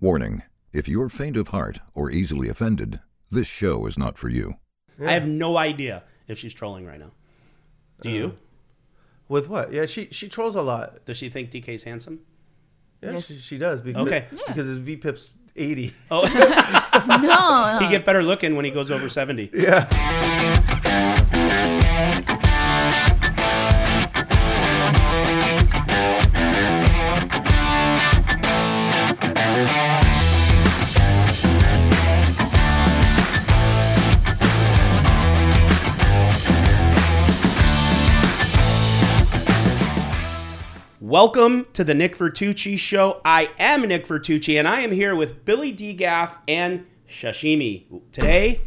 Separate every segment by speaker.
Speaker 1: Warning if you're faint of heart or easily offended, this show is not for you.
Speaker 2: I have no idea if she's trolling right now. Do you?
Speaker 3: Uh, with what? Yeah, she she trolls a lot.
Speaker 2: Does she think DK's handsome?
Speaker 3: Yeah,
Speaker 4: Yes.
Speaker 3: she, she does. Because,
Speaker 2: Okay.
Speaker 3: Because his VPIP's 80.
Speaker 2: Oh,
Speaker 4: no,
Speaker 2: he get better looking when he goes over 70.
Speaker 3: Yeah.
Speaker 2: Welcome to the Nick Vertucci Show. I am Nick Vertucci, and I am here with Billy DGAF and Shashimi. Today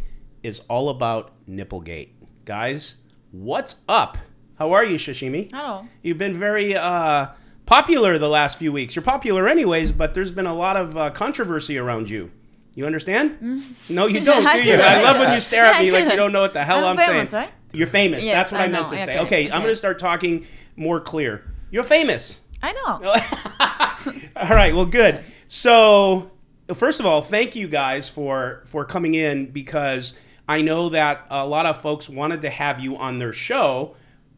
Speaker 2: is all about Nipplegate. Guys, what's up? How are you, Shashimi?
Speaker 4: Hello.
Speaker 2: You've been very uh, popular the last few weeks. You're popular anyways, but there's been a lot of uh, controversy around you. You understand? No, you don't,
Speaker 4: I
Speaker 2: do you? I love when you stare at me like you don't know what the hell I'm,
Speaker 4: I'm famous,
Speaker 2: saying.
Speaker 4: right?
Speaker 2: You're famous.
Speaker 4: Yes,
Speaker 2: That's what I,
Speaker 4: I
Speaker 2: meant
Speaker 4: know.
Speaker 2: to say.
Speaker 4: Okay,
Speaker 2: Okay, I'm going to start talking more clear. You're famous.
Speaker 4: I know.
Speaker 2: All right. Well, good. So, first of all, thank you guys for for coming in because I know that a lot of folks wanted to have you on their show,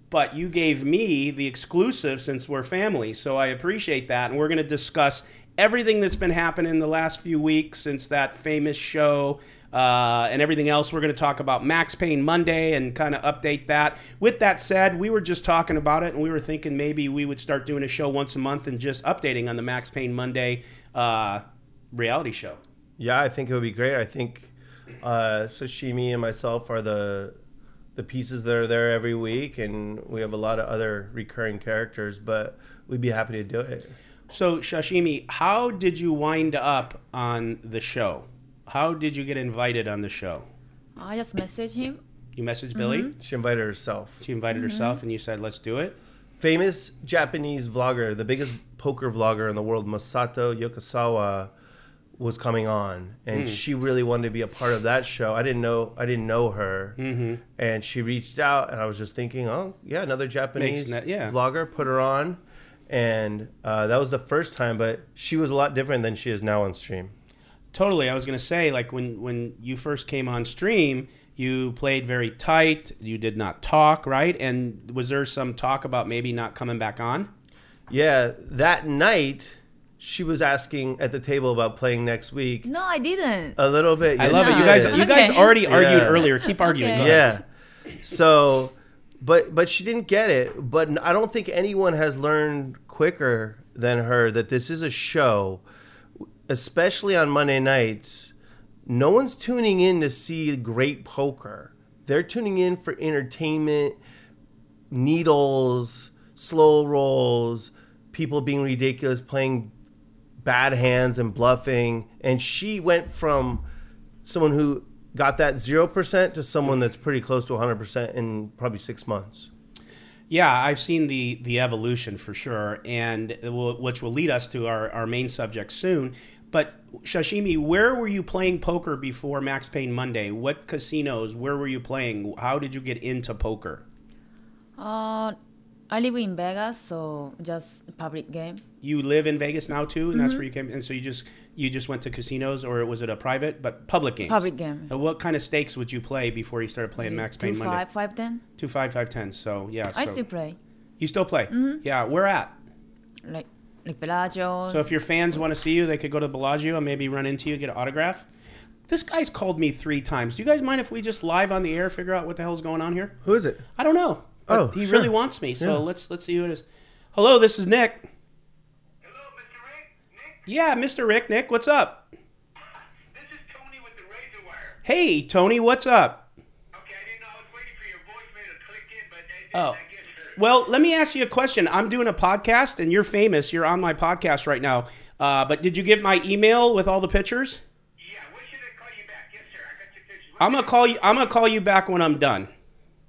Speaker 2: but you gave me the exclusive since we're family. So I appreciate that, and we're going to discuss everything that's been happening the last few weeks since that famous show. Uh, and everything else. We're going to talk about Maxpain Monday and kind of update that. With that said, we were just talking about it and we were thinking maybe we would start doing a show once a month and just updating on the Maxpain Monday uh, reality show.
Speaker 3: Yeah, I think it would be great. I think uh, Sashimi and myself are the the pieces that are there every week, and we have a lot of other recurring characters. But we'd be happy to do it.
Speaker 2: So, Shashimi, how did you wind up on the show? How did you get invited on the show?
Speaker 4: I just messaged him.
Speaker 2: You messaged Billy,
Speaker 3: She invited herself.
Speaker 2: she invited herself, and you said, let's do it.
Speaker 3: Famous Japanese vlogger, the biggest poker vlogger in the world, Masato Yokosawa, was coming on, and
Speaker 2: Hmm.
Speaker 3: she really wanted to be a part of that show. I didn't know I didn't know her,
Speaker 2: Mm-hmm.
Speaker 3: and she reached out, and I was just thinking, oh yeah, another Japanese
Speaker 2: ne- yeah.
Speaker 3: vlogger, put her on, and uh, that was the first time. But she was a lot different than she is now on stream.
Speaker 2: Totally. I was going to say, like, when, when you first came on stream, you played very tight. You did not talk, right? And was there some talk about maybe not coming back on?
Speaker 3: Yeah, that night she was asking at the table about playing next week.
Speaker 4: No, I didn't.
Speaker 3: A little bit.
Speaker 2: I love
Speaker 3: she
Speaker 2: it. You guys,
Speaker 3: did.
Speaker 2: you guys
Speaker 4: Okay.
Speaker 2: already argued
Speaker 3: Yeah.
Speaker 2: earlier. Keep arguing.
Speaker 4: Okay.
Speaker 3: Yeah. So, but but she didn't get it. But I don't think anyone has learned quicker than her that this is a show, especially on Monday nights. No one's tuning in to see great poker. They're tuning in for entertainment, needles, slow rolls, people being ridiculous, playing bad hands and bluffing. And she went from someone who got that 0% to someone that's pretty close to 100% in probably six months.
Speaker 2: Yeah, I've seen the the evolution for sure, and will, which will lead us to our, our main subject soon. But Shashimi, where were you playing poker before Maxpain Monday? What casinos? Where were you playing? How did you get into poker?
Speaker 4: Uh, I live in Vegas, so just public game.
Speaker 2: You live in Vegas now too, and that's where you came. And so you just you just went to casinos, or was it a private but public game?
Speaker 4: Public game.
Speaker 2: Uh, what kind of stakes would you play before you started playing Max
Speaker 4: Two
Speaker 2: Payne Monday?
Speaker 4: five, five ten.
Speaker 2: Two five five ten. So yeah,
Speaker 4: I
Speaker 2: so-
Speaker 4: still play.
Speaker 2: you still play. Yeah, where at?
Speaker 4: Like like Bellagio.
Speaker 2: So if your fans want to see you, they could go to Bellagio and maybe run into you, get an autograph. This guy's called me three times. Do you guys mind if we just live on the air figure out what the hell's going on here?
Speaker 3: Who is it?
Speaker 2: I don't know. but
Speaker 3: Oh,
Speaker 2: he
Speaker 3: sure.
Speaker 2: really wants me. So
Speaker 3: Yeah.
Speaker 2: let's let's see who it is. Hello, this is Nick.
Speaker 5: Hello, Mr. Rick. Nick,
Speaker 2: Yeah, Mr. Rick. Nick, what's up?
Speaker 5: this is Tony with the razor wire.
Speaker 2: Hey, Tony, what's up?
Speaker 5: Okay, I didn't know I was waiting for your voicemail to click in, but it didn't,
Speaker 2: Oh.
Speaker 5: I guess. uh,
Speaker 2: Well, let me ask you a question. I'm doing a podcast, and you're famous. You're on my podcast right now. Uh, but did you get my email with all the pictures?
Speaker 5: Yeah, when should I call you back? Yes, sir. I got your pictures.
Speaker 2: I'm gonna call you. I'm gonna call you back when I'm done.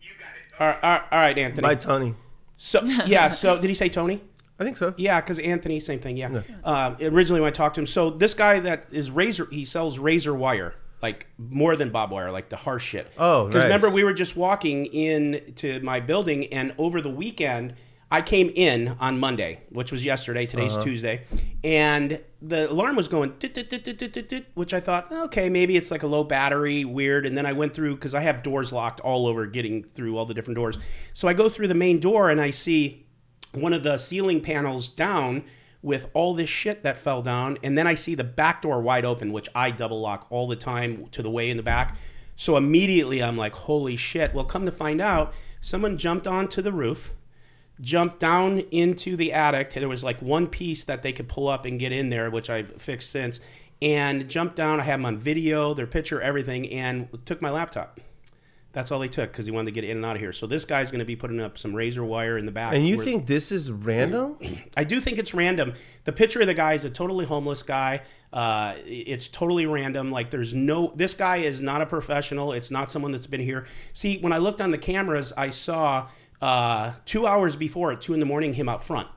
Speaker 5: You got it.
Speaker 2: All right, all right, all right Anthony.
Speaker 3: By Tony.
Speaker 2: So yeah. So did he say Tony?
Speaker 3: I think so.
Speaker 2: Yeah, because Anthony, same thing. Yeah. Um, originally, when I talked to him, so this guy that is razor, he sells razor wire, like more than bob wire, like the harsh shit.
Speaker 3: Oh,
Speaker 2: because
Speaker 3: nice.
Speaker 2: remember we were just walking in to my building, and over the weekend, I came in on Monday, which was yesterday. Today's uh-huh. Tuesday, and the alarm was going, "Tit, tit, tit, tit, tit, tit, tit," which I thought, oh, okay, maybe it's like a low battery, weird. And then I went through because I have doors locked all over, getting through all the different doors. So I go through the main door and I see one of the ceiling panels down with all this shit that fell down, and then I see the back door wide open, which I double lock all the time to the way in the back. So immediately I'm like, holy shit. Well, come to find out, someone jumped onto the roof jumped down into the attic. There was like one piece that they could pull up and get in there, which I've fixed since. And jumped down. I had them on video, their picture, everything, and took my laptop. That's all they took because he wanted to get in and out of here. So this guy's going to be putting up some razor wire in the back.
Speaker 3: And you
Speaker 2: where-
Speaker 3: think this is random?
Speaker 2: I do think it's random. The picture of the guy is a totally homeless guy. Uh, it's totally random. Like there's no. This guy is not a professional. It's not someone that's been here. See, when I looked on the cameras, I saw uh, two hours before at two in the morning him out front.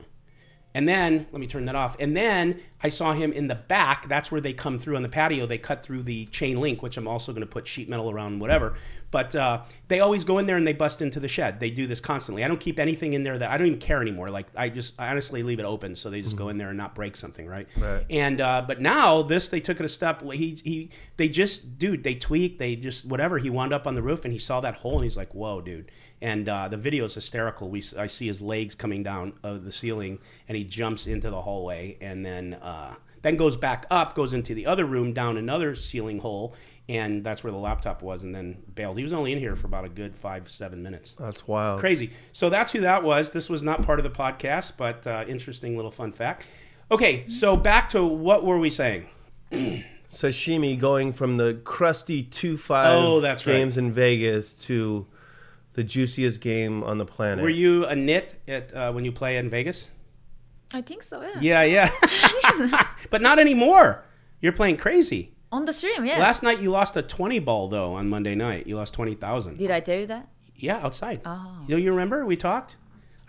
Speaker 2: And then, let me turn that off. And then I saw him in the back. That's where they come through on the patio. They cut through the chain link, which I'm also going to put sheet metal around, whatever. But uh, they always go in there and they bust into the shed. They do this constantly. I don't keep anything in there that I don't even care anymore. Like I just, I honestly leave it open so they just go in there and not break something, right?
Speaker 3: Right.
Speaker 2: And uh, but now this, they took it a step. He, he, they just, dude, they tweaked. They just whatever. He wound up on the roof and he saw that hole and he's like, whoa, dude. And uh, the video is hysterical. We, I see his legs coming down of the ceiling, and he jumps into the hallway, and then uh, then goes back up, goes into the other room, down another ceiling hole, and that's where the laptop was, and then bailed. He was only in here for about a good five, seven minutes.
Speaker 3: That's wild.
Speaker 2: Crazy. So that's who that was. This was not part of the podcast, but uh, interesting little fun fact. Okay, so back to what were we saying?
Speaker 3: Sashimi going from the crusty two five
Speaker 2: Oh, that's right.
Speaker 3: games in Vegas to the juiciest game on the planet.
Speaker 2: Were you a nit at uh, when you play in Vegas?
Speaker 4: I think so. Yeah.
Speaker 2: Yeah, yeah. but not anymore. You're playing crazy.
Speaker 4: On the stream. Yeah.
Speaker 2: Last night you lost a 20 ball though on Monday night. You lost 20,000.
Speaker 4: Did I tell you that?
Speaker 2: Yeah, outside.
Speaker 4: Oh.
Speaker 2: You know, you remember we talked?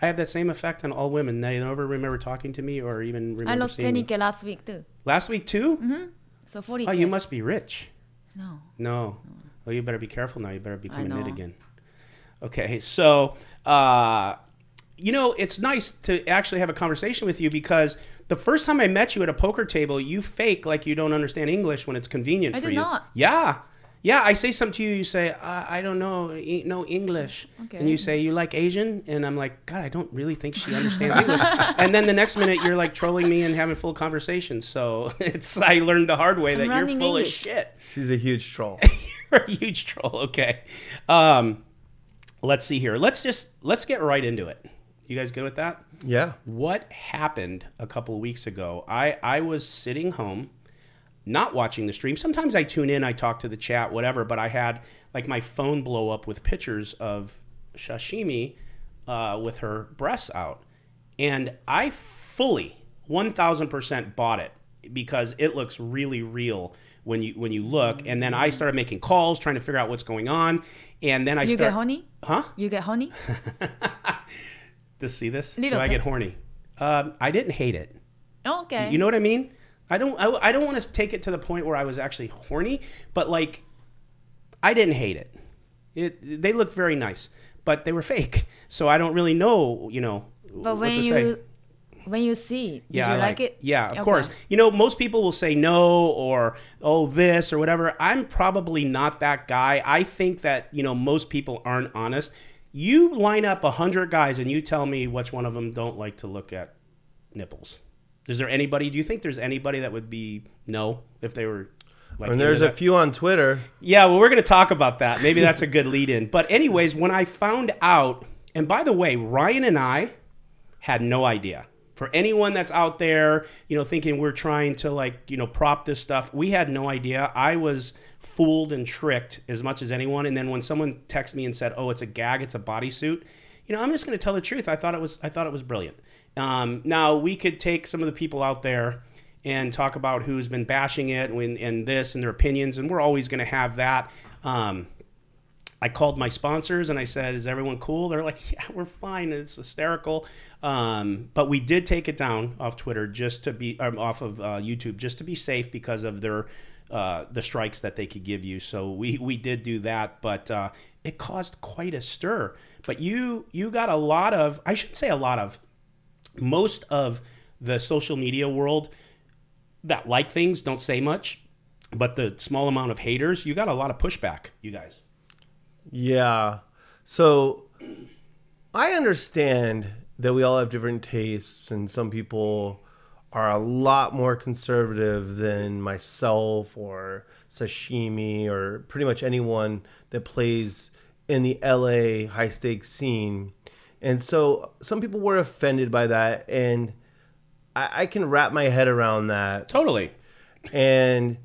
Speaker 2: I have that same effect on all women. They never remember talking to me or even remember
Speaker 4: I lost
Speaker 2: seeing me.
Speaker 4: 20k last week too.
Speaker 2: Last week too? Mhm.
Speaker 4: So 40k.
Speaker 2: Oh, you must be rich.
Speaker 4: No.
Speaker 2: No. Oh, you better be careful now. You better become a nit again. Okay, so uh, you know it's nice to actually have a conversation with you because the first time I met you at a poker table, you fake like you don't understand English when it's convenient
Speaker 4: I
Speaker 2: for
Speaker 4: did
Speaker 2: you.
Speaker 4: not.
Speaker 2: Yeah. Yeah, I say something to you. You say, I, I don't know, e- no English,
Speaker 4: Okay.
Speaker 2: and you say you like Asian, and I'm like, God, I don't really think she understands English. and then the next minute, you're like trolling me and having full conversations. So it's I learned the hard way that you're
Speaker 4: running
Speaker 2: full of shit.
Speaker 3: She's a huge troll.
Speaker 2: You're a huge troll. Okay. Um, let's see here. Let's just let's get right into it. You guys good with that?
Speaker 3: yeah.
Speaker 2: What happened a couple of weeks ago? I I was sitting home, not watching the stream. Sometimes I tune in, I talk to the chat, whatever. But I had like my phone blow up with pictures of Shashimi uh, with her breasts out, and I fully one thousand percent bought it because it looks really real when you when you look. And then I started making calls, trying to figure out what's going on, and then I
Speaker 4: You
Speaker 2: start
Speaker 4: get honey?
Speaker 2: huh
Speaker 4: You get honey?
Speaker 2: to see this.
Speaker 4: Little
Speaker 2: Do I
Speaker 4: bit.
Speaker 2: get horny? Um, I didn't hate it.
Speaker 4: Okay.
Speaker 2: You know what I mean? I don't. I, I don't want to take it to the point where I was actually horny, but like, I didn't hate it. It they looked very nice, but they were fake. So I don't really know. You know
Speaker 4: but
Speaker 2: what
Speaker 4: when
Speaker 2: to
Speaker 4: you
Speaker 2: say.
Speaker 4: when you see,
Speaker 2: Yeah,
Speaker 4: you
Speaker 2: I
Speaker 4: like, it?
Speaker 2: Yeah, of
Speaker 4: Okay.
Speaker 2: course. You know, most people will say no or oh this or whatever. I'm probably not that guy. I think that you know most people aren't honest. You line up a hundred guys and you tell me which one of them don't like to look at nipples. Is there anybody? Do you think there's anybody that would be no if they were? Like
Speaker 3: And there's a
Speaker 2: that?
Speaker 3: few on Twitter.
Speaker 2: Yeah, well, we're going to talk about that. Maybe that's a good lead in. But, anyways, when I found out, and by the way, Ryan and I had no idea. For anyone that's out there, you know, thinking we're trying to like, you know, prop this stuff, we had no idea. I was fooled and tricked as much as anyone. And then when someone texted me and said, "Oh, it's a gag, it's a bodysuit," you know, I'm just going to tell the truth. I thought it was, I thought it was brilliant. Um, now we could take some of the people out there and talk about who's been bashing it and, and this and their opinions, and we're always going to have that. Um, I called my sponsors and I said, "Is everyone cool?" They're like, "Yeah, we're fine. It's hysterical." Um, but we did take it down off Twitter just to be um, off of uh, YouTube just to be safe because of their uh, the strikes that they could give you. So we we did do that, but uh, it caused quite a stir. But you you got a lot of I shouldn't say a lot of most of the social media world that like things don't say much, but the small amount of haters, you got a lot of pushback, you guys.
Speaker 3: Yeah. So I understand that we all have different tastes, and some people are a lot more conservative than myself or sashimi or pretty much anyone that plays in the LA high stakes scene. And so some people were offended by that, and I, I can wrap my head around that.
Speaker 2: Totally.
Speaker 3: And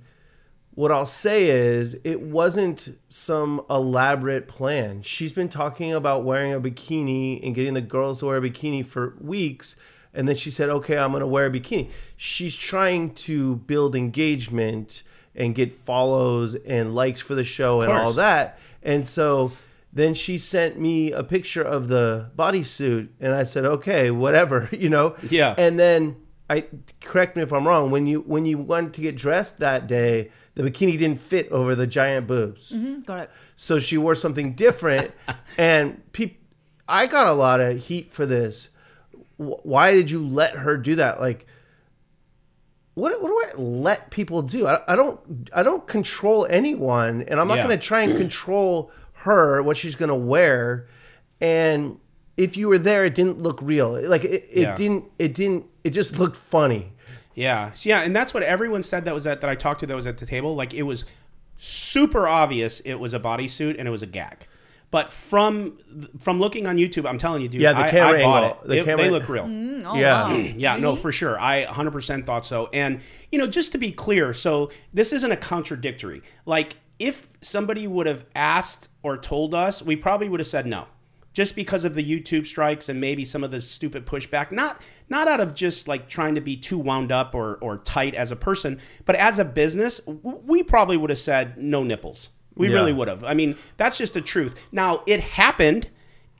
Speaker 3: what I'll say is, it wasn't some elaborate plan. She's been talking about wearing a bikini and getting the girls to wear a bikini for weeks. And then she said, okay, I'm going to wear a bikini. She's trying to build engagement and get follows and likes for the show and all that. And so then she sent me a picture of the bodysuit. And I said, okay, whatever, you know?
Speaker 2: Yeah.
Speaker 3: And then I correct me if I'm wrong. When you when you went to get dressed that day, the bikini didn't fit over the giant boobs,
Speaker 4: Mm, correct.
Speaker 3: so she wore something different. and peop, I got a lot of heat for this. Wh- Why did you let her do that? Like, what what do I let people do? I, I don't I don't control anyone, and I'm not
Speaker 2: Yeah.
Speaker 3: going to try and control her what she's going to wear. And if you were there, it didn't look real. Like it, it
Speaker 2: Yeah.
Speaker 3: didn't it didn't it just looked funny.
Speaker 2: Yeah. So, yeah, and that's what everyone said that was at that I talked to that was at the table. Like it was super obvious it was a bodysuit and it was a gag. But from from looking on YouTube, I'm telling you, dude,
Speaker 3: Yeah, the
Speaker 2: I,
Speaker 3: camera
Speaker 2: I bought
Speaker 3: angle,
Speaker 2: it.
Speaker 3: the
Speaker 2: It-
Speaker 3: camera-
Speaker 2: they look real.
Speaker 4: Mm, oh,
Speaker 3: Yeah.
Speaker 4: wow.
Speaker 2: Yeah, no, for sure. I 100% thought so. And, you know, just to be clear, so this isn't a contradictory. Like, if somebody would have asked or told us, we probably would have said no. Just because of the YouTube strikes and maybe some of the stupid pushback, not not out of just like trying to be too wound up or, or tight as a person, but as a business, w- we probably would have said no nipples. We
Speaker 3: Yeah.
Speaker 2: really would have. I mean, that's just the truth. Now, it happened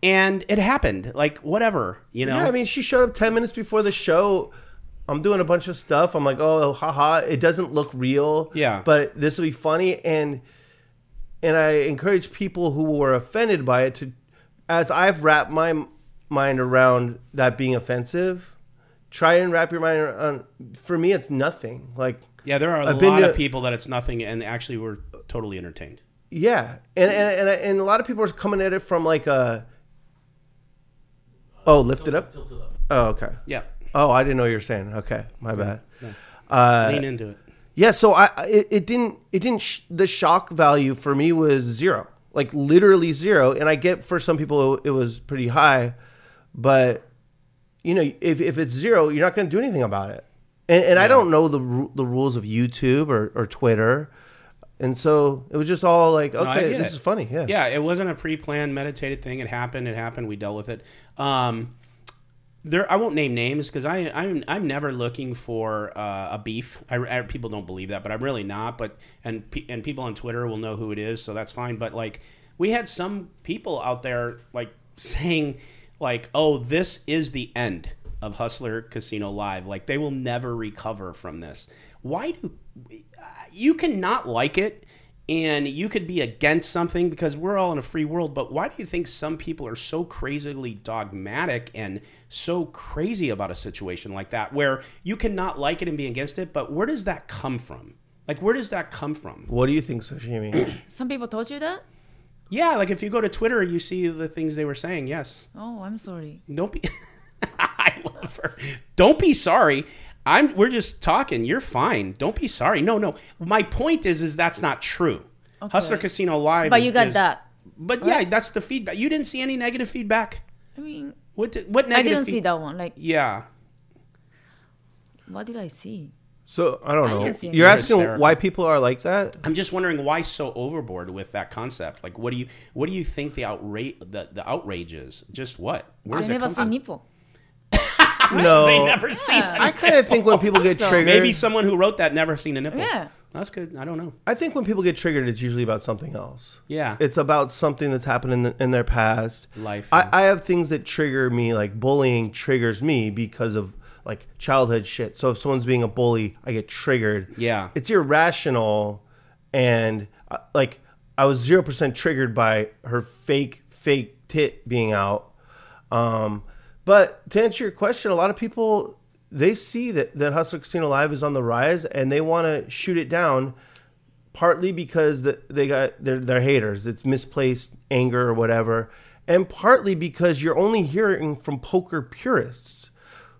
Speaker 2: and it happened. Like, whatever, you know?
Speaker 3: Yeah, I mean, she showed up 10 minutes before the show. I'm doing a bunch of stuff. I'm like, oh, haha, it doesn't look real.
Speaker 2: Yeah.
Speaker 3: But this will be funny. And and I encourage people who were offended by it to, as I've wrapped my mind around that being offensive, try and wrap your mind around. For me, it's nothing. Like,
Speaker 2: Yeah, there are a
Speaker 3: I've
Speaker 2: lot
Speaker 3: to-
Speaker 2: of people that it's nothing, and actually were totally entertained.
Speaker 3: Yeah, and and and, and a lot of people are coming at it from like a. Oh, lift it up. Oh, okay.
Speaker 2: Yeah,
Speaker 3: Oh, I didn't know you were saying. Okay, my bad. Uh,
Speaker 2: lean into it.
Speaker 3: yeah, so I I- it, it didn't it didn't sh- the shock value for me was zero, like literally zero. And I get for some people it was pretty high, but you know if if it's zero, you're not going to do anything about it. And and I don't know the the rules of YouTube or or Twitter, and so it was just all like, okay,
Speaker 2: get
Speaker 3: this
Speaker 2: it.
Speaker 3: is funny. Yeah.
Speaker 2: Yeah, it wasn't a pre-planned, meditated thing. It happened. It happened. We dealt with it. Um, there, I won't name names because I I'm I'm never looking for uh, a beef. I, I- people don't believe that, but I'm really not. But and and people on Twitter will know who it is, so that's fine. But like we had some people out there like saying like, oh, this is the end of Hustler Casino Live. Like they will never recover from this. Why do you cannot like it and you could be against something because we're all in a free world but why do you think some people are so crazily dogmatic and so crazy about a situation like that where you cannot like it and be against it but where does that come from like where does that come from
Speaker 3: What do you think, sashimi?
Speaker 4: Some people told you that?
Speaker 2: yeah like if you go to twitter you see the things they were saying yes
Speaker 4: Oh, I'm sorry.
Speaker 2: don't be i love her don't be sorry i'm we're just talking you're fine don't be sorry no no my point is is that's not true hustler casino live
Speaker 4: But
Speaker 2: is-
Speaker 4: you got
Speaker 2: is-
Speaker 4: that.
Speaker 2: But yeah, that's the feedback. You didn't see any negative feedback.
Speaker 4: I mean,
Speaker 2: What did, what
Speaker 4: I didn't see that one. Like,
Speaker 2: Yeah,
Speaker 4: what did I see?
Speaker 3: So I don't know.
Speaker 4: didn't see
Speaker 3: You're asking
Speaker 2: Hysterical.
Speaker 3: why people are like that?
Speaker 2: I'm just wondering why so overboard with that concept. Like, what do you what do you think the outrage the, the outrage is? Just what? Where
Speaker 4: I
Speaker 2: does it
Speaker 4: never
Speaker 2: come
Speaker 4: see
Speaker 2: from?
Speaker 4: nipple.
Speaker 3: No.
Speaker 2: They never seen.
Speaker 3: I kind of think when people get
Speaker 4: So-
Speaker 3: triggered,
Speaker 2: Maybe someone who wrote that never seen a nipple.
Speaker 4: Yeah.
Speaker 2: That's good. I don't know.
Speaker 3: I think when people get triggered, it's usually about something else.
Speaker 2: Yeah.
Speaker 3: It's about something that's happened in, the, in their past.
Speaker 2: Life.
Speaker 3: I, I have things that trigger me, like bullying triggers me because of like childhood shit. So if someone's being a bully, I get triggered.
Speaker 2: Yeah.
Speaker 3: It's irrational. And uh, like, I was 0% triggered by her fake, fake tit being out. Um, but to answer your question, a lot of people they see that that Hustler Casino Live is on the rise and they want to shoot it down, partly because the, they got they're, they're haters. It's misplaced anger or whatever, and partly because you're only hearing from poker purists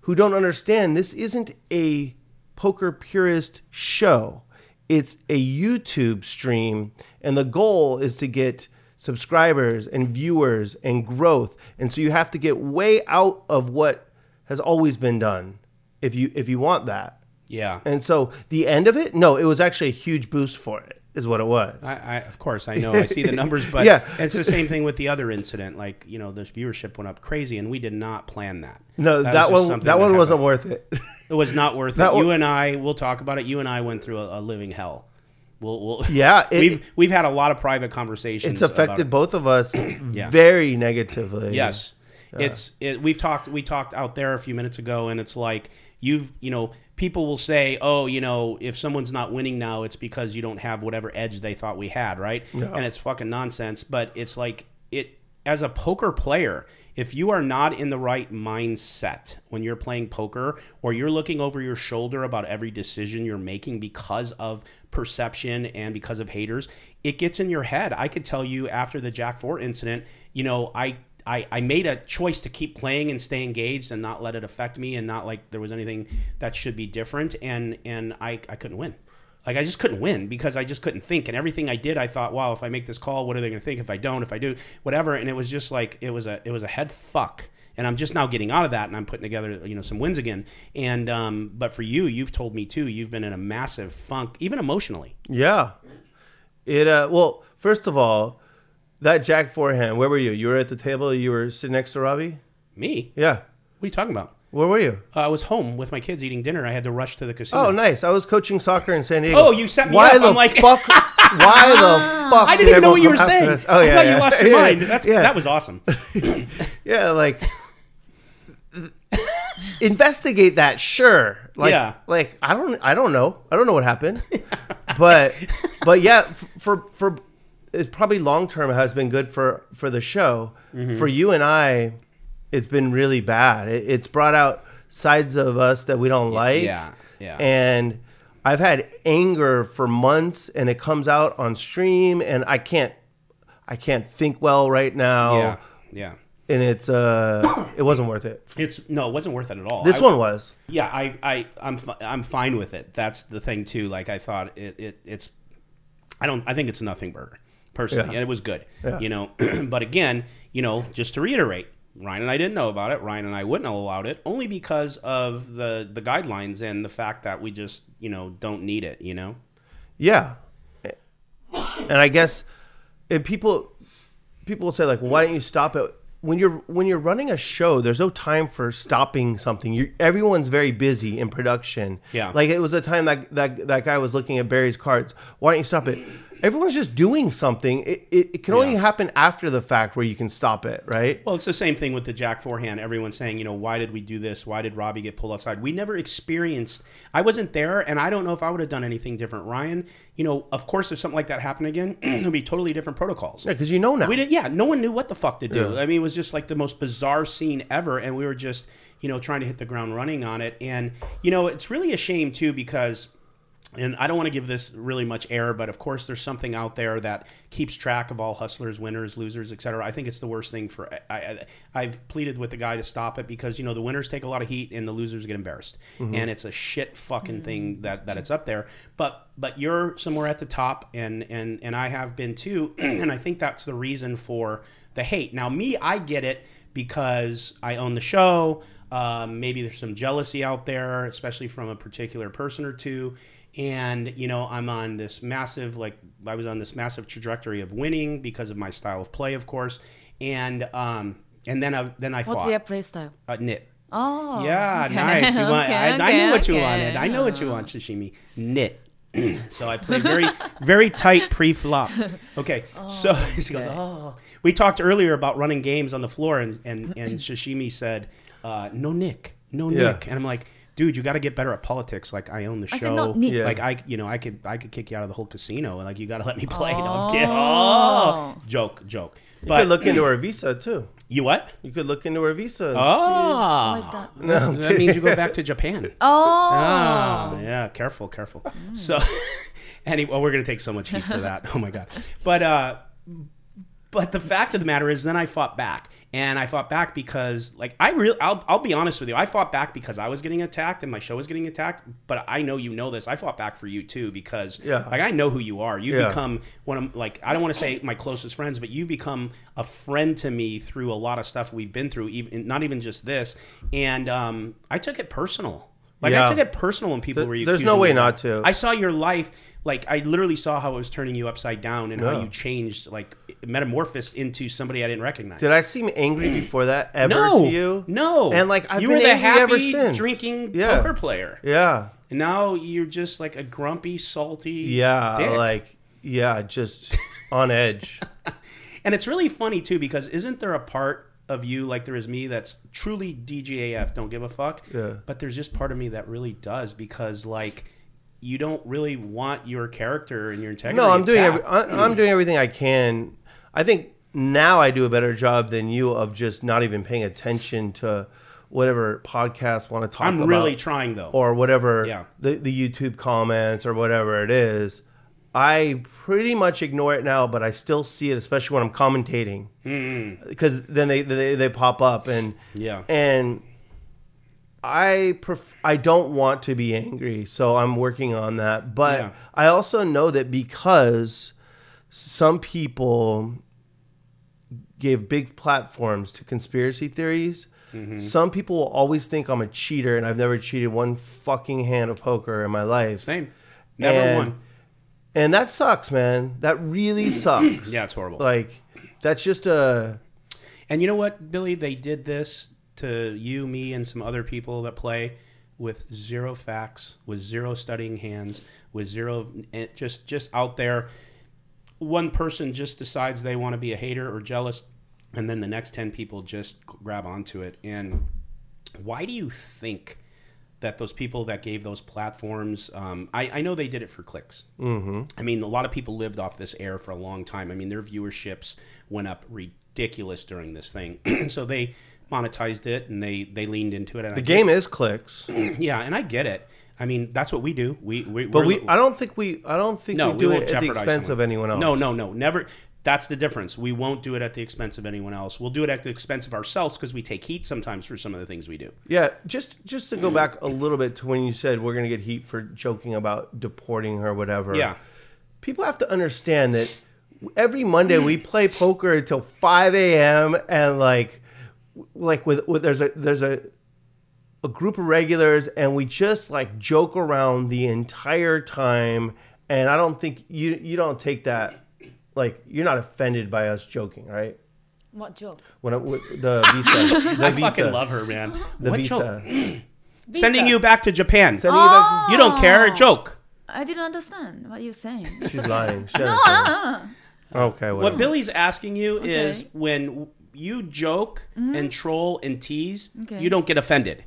Speaker 3: who don't understand this isn't a poker purist show. It's a YouTube stream, and the goal is to get subscribers and viewers and growth. And so you have to get way out of what has always been done if you if you want that.
Speaker 2: yeah.
Speaker 3: And so the end of it, no, it was actually a huge boost for it, is what it was.
Speaker 2: I, I, of course, I know. I see the numbers, but
Speaker 3: Yeah.
Speaker 2: it's the same thing with the other incident. Like, you know, this viewership went up crazy, and we did not plan that.
Speaker 3: no,
Speaker 2: That
Speaker 3: that,
Speaker 2: was
Speaker 3: one
Speaker 2: something
Speaker 3: that one wasn't
Speaker 2: happened.
Speaker 3: worth it.
Speaker 2: It was not worth
Speaker 3: That
Speaker 2: it.
Speaker 3: one-
Speaker 2: you and I, we'll talk about it. You and I went through a, a living hell. We'll, we'll
Speaker 3: Yeah, it-
Speaker 2: we've we've had a lot of private conversations.
Speaker 3: it's affected
Speaker 2: about-
Speaker 3: both of us very negatively.
Speaker 2: Yes, it's it, we've talked we talked out there a few minutes ago, and it's like you've you know people will say, oh, you know, if someone's not winning now, it's because you don't have whatever edge they thought we had, right? And it's fucking nonsense. But it's like it as a poker player. If you are not in the right mindset when you're playing poker or you're looking over your shoulder about every decision you're making because of perception and because of haters, it gets in your head. I could tell you after the Jack 4 incident, you know, I I, I made a choice to keep playing and stay engaged and not let it affect me and not like there was anything that should be different and and I, I couldn't win. Like I just couldn't win because I just couldn't think and everything I did I thought, wow, if I make this call, what are they gonna think? If I don't, if I do, whatever. And it was just like it was a it was a head fuck. And I'm just now getting out of that and I'm putting together, you know, some wins again. And um, but for you, you've told me too, you've been in a massive funk, even emotionally.
Speaker 3: Yeah. It uh well, first of all, that Jack four hand, where were you? You were at the table, you were sitting next to Robbie?
Speaker 2: Me?
Speaker 3: Yeah.
Speaker 2: What are you talking about?
Speaker 3: Where were you?
Speaker 2: Uh, I was home with my kids eating dinner. I had to rush to the casino.
Speaker 3: Oh, nice. I was coaching soccer in San Diego.
Speaker 2: Oh, you set me
Speaker 3: why
Speaker 2: up.
Speaker 3: The
Speaker 2: I'm like-
Speaker 3: fuck? Why the fuck?
Speaker 2: I
Speaker 3: did
Speaker 2: didn't even know what you were saying.
Speaker 3: Oh yeah,
Speaker 2: I thought
Speaker 3: yeah.
Speaker 2: you lost your
Speaker 3: Yeah,
Speaker 2: mind. That's
Speaker 3: yeah.
Speaker 2: that was awesome.
Speaker 3: yeah, like investigate that. Sure. Like,
Speaker 2: Yeah.
Speaker 3: Like I don't. I don't know. I don't know what happened. but but yeah, for for it's probably long term has been good for for the show.
Speaker 2: Mm-hmm.
Speaker 3: For you and I, it's been really bad. It, it's brought out sides of us that we don't like.
Speaker 2: yeah, yeah.
Speaker 3: And I've had anger for months, and it comes out on stream, and I can't. I can't think well right now.
Speaker 2: yeah, yeah.
Speaker 3: And it's uh, it wasn't worth it.
Speaker 2: It's no, it wasn't worth it at all.
Speaker 3: This
Speaker 2: I-
Speaker 3: one was.
Speaker 2: yeah, I, I, I'm, I'm fine with it. That's the thing too. Like I thought it, it it's, I don't, I think it's a nothing burger personally,
Speaker 3: Yeah.
Speaker 2: and it was good.
Speaker 3: Yeah.
Speaker 2: You know, but again, you know, just to reiterate, Ryan and I didn't know about it. Ryan and I wouldn't have allowed it only because of the the guidelines and the fact that we just, you know, don't need it. You know.
Speaker 3: Yeah. And I guess and people people will say like, why don't you stop it? When you're when you're running a show, there's no time for stopping something. You everyone's very busy in production.
Speaker 2: Yeah.
Speaker 3: Like it was a time that that that guy was looking at Barry's cards. Why don't you stop it? Everyone's just doing something. It, it, it can only happen after the fact where you can stop it, right?
Speaker 2: Well, it's the same thing with the Jack four hand. Everyone's saying, you know, why did we do this? Why did Robbie get pulled outside? We never experienced. I wasn't there, and I don't know if I would have done anything different. Ryan, you know, of course, if something like that happened again, it would be totally different protocols.
Speaker 3: Yeah, because you know now.
Speaker 2: We did, yeah. No one knew what the fuck to do.
Speaker 3: Yeah.
Speaker 2: I mean, it was just like the most bizarre scene ever, and we were just, you know, trying to hit the ground running on it. And you know, it's really a shame too because and I don't want to give this really much air, but of course, there's something out there that keeps track of all hustlers, winners, losers, etc. I think it's the worst thing for. I, I, I've pleaded with the guy to stop it because you know the winners take a lot of heat and the losers get embarrassed, and it's a shit fucking thing that that it's up there. But but you're somewhere at the top, and and and I have been too, and I think that's the reason for the hate. Now, me, I get it because I own the show. Um, maybe there's some jealousy out there, especially from a particular person or two. And you know, I'm on this massive, like I was on this massive trajectory of winning because of my style of play, of course. And um, and then I then I
Speaker 4: What's
Speaker 2: fought
Speaker 4: your play style?
Speaker 2: uh, nit.
Speaker 4: Oh.
Speaker 2: Yeah,
Speaker 4: okay.
Speaker 2: nice. You want,
Speaker 4: okay,
Speaker 2: I, I knew what you wanted. I know what you want, sashimi. Nit. so I play very, very tight pre-flop. Okay, so she goes, oh. We talked earlier about running games on the floor, and and and Shashimi said, uh, no Nick, no
Speaker 3: Yeah.
Speaker 2: Nick, and I'm like. Dude, you got to get better at politics. Like I own the
Speaker 4: I
Speaker 2: show.
Speaker 4: said, "No, Nick."
Speaker 3: Yeah.
Speaker 2: Like I, you know, I could, I could kick you out of the whole casino. Like you got to let me play. No, I'm
Speaker 4: Oh.
Speaker 2: kidding. Oh, joke, joke.
Speaker 3: You
Speaker 2: But
Speaker 3: could look into her visa too.
Speaker 2: you what?
Speaker 3: You could look into her visa. and
Speaker 2: Oh,
Speaker 4: What is that?
Speaker 3: No,
Speaker 2: that means you go back to Japan.
Speaker 4: Oh.
Speaker 2: Ah, yeah, careful, careful. So, anyway, well, we're gonna take so much heat for that. Oh my god! But uh, but the fact of the matter is, then I fought back, and I fought back because, like, I really, I'll, I'll be honest with you, I fought back because I was getting attacked and my show was getting attacked. But I know you know this. I fought back for you too because,
Speaker 3: Yeah.
Speaker 2: like, I know who you are. You
Speaker 3: Yeah.
Speaker 2: become one of, like, I don't want to say my closest friends, but you've become a friend to me through a lot of stuff we've been through, even not even just this. And um, I took it personal. Like I
Speaker 3: Yeah.
Speaker 2: took it personal when people
Speaker 3: Th-
Speaker 2: were.
Speaker 3: You there's no way not to.
Speaker 2: I saw your life, like I literally saw how it was turning you upside down and how you changed, like metamorphosed into somebody I didn't recognize.
Speaker 3: Did I seem angry before that ever
Speaker 2: no,
Speaker 3: to you?
Speaker 2: no.
Speaker 3: And like I've
Speaker 2: you
Speaker 3: been
Speaker 2: were the happy
Speaker 3: ever since.
Speaker 2: drinking
Speaker 3: yeah.
Speaker 2: poker player,
Speaker 3: Yeah.
Speaker 2: and now you're just like a grumpy, salty.
Speaker 3: Yeah.
Speaker 2: dick.
Speaker 3: Like yeah, just on edge.
Speaker 2: And it's really funny too because isn't there a part of you like there is me that's truly DGAF, don't give a fuck.
Speaker 3: Yeah.
Speaker 2: But there's just part of me that really does because like you don't really want your character and your integrity.
Speaker 3: No, I'm doing every, I, I'm doing everything I can. I think now I do a better job than you of just not even paying attention to whatever podcasts want to talk
Speaker 2: I'm
Speaker 3: about.
Speaker 2: really trying though.
Speaker 3: or whatever
Speaker 2: Yeah.
Speaker 3: the, the YouTube comments or whatever it is. I pretty much ignore it now, but I still see it, especially when I'm commentating, because then they, they they pop up and
Speaker 2: Yeah.
Speaker 3: and I pref- I don't want to be angry, so I'm working on that. But
Speaker 2: Yeah.
Speaker 3: I also know that because some people gave big platforms to conspiracy theories,
Speaker 2: Mm-hmm.
Speaker 3: some people will always think I'm a cheater, and I've never cheated one fucking hand of poker in my life.
Speaker 2: Same. Never
Speaker 3: And-
Speaker 2: won.
Speaker 3: And that sucks, man. That really sucks.
Speaker 2: Yeah, it's horrible.
Speaker 3: Like that's just a
Speaker 2: And you know what, Billy? They did this to you, me, and some other people that play with zero facts, with zero studying hands, with zero eh, just just out there. One person just decides they want to be a hater or jealous, and then the next ten people just grab onto it. And why do you think that those people that gave those platforms, um, I, I know they did it for clicks. Mm-hmm. I mean, a lot of people lived off this air for a long time. I mean, their viewerships went up ridiculous during this thing, so they monetized it and they they leaned into it. And
Speaker 3: the game is clicks.
Speaker 2: yeah, and I get it. I mean, that's what we do. We, we
Speaker 3: But
Speaker 2: we're-
Speaker 3: I don't think we, I don't think
Speaker 2: no,
Speaker 3: we do
Speaker 2: won't
Speaker 3: it at the expense
Speaker 2: someone.
Speaker 3: of anyone else.
Speaker 2: No, no, no, never. That's the difference. We won't do it at the expense of anyone else. We'll do it at the expense of ourselves because we take heat sometimes for some of the things we do.
Speaker 3: Yeah, just just to go back a little bit to when you said we're gonna get heat for joking about deporting her, whatever.
Speaker 2: Yeah.
Speaker 3: people have to understand that every Monday we play poker until five a.m. and like, like with, with there's a there's a a group of regulars and we just like joke around the entire time. And I don't think you you don't take that like you're not offended by us joking, right?
Speaker 4: What joke?
Speaker 3: When it, the visa, the
Speaker 2: I
Speaker 3: visa,
Speaker 2: fucking love her, man.
Speaker 3: the
Speaker 2: what
Speaker 3: visa.
Speaker 2: joke? Sending you back to Japan.
Speaker 3: Sending you back
Speaker 2: You don't care.
Speaker 4: Oh.
Speaker 2: Joke.
Speaker 4: I didn't understand what you're saying.
Speaker 3: to, she's lying. She
Speaker 4: No,
Speaker 3: understands.
Speaker 4: uh,
Speaker 3: Okay,
Speaker 2: What. Billy's asking you is when you joke and troll and tease,
Speaker 4: Okay.
Speaker 2: you don't get offended.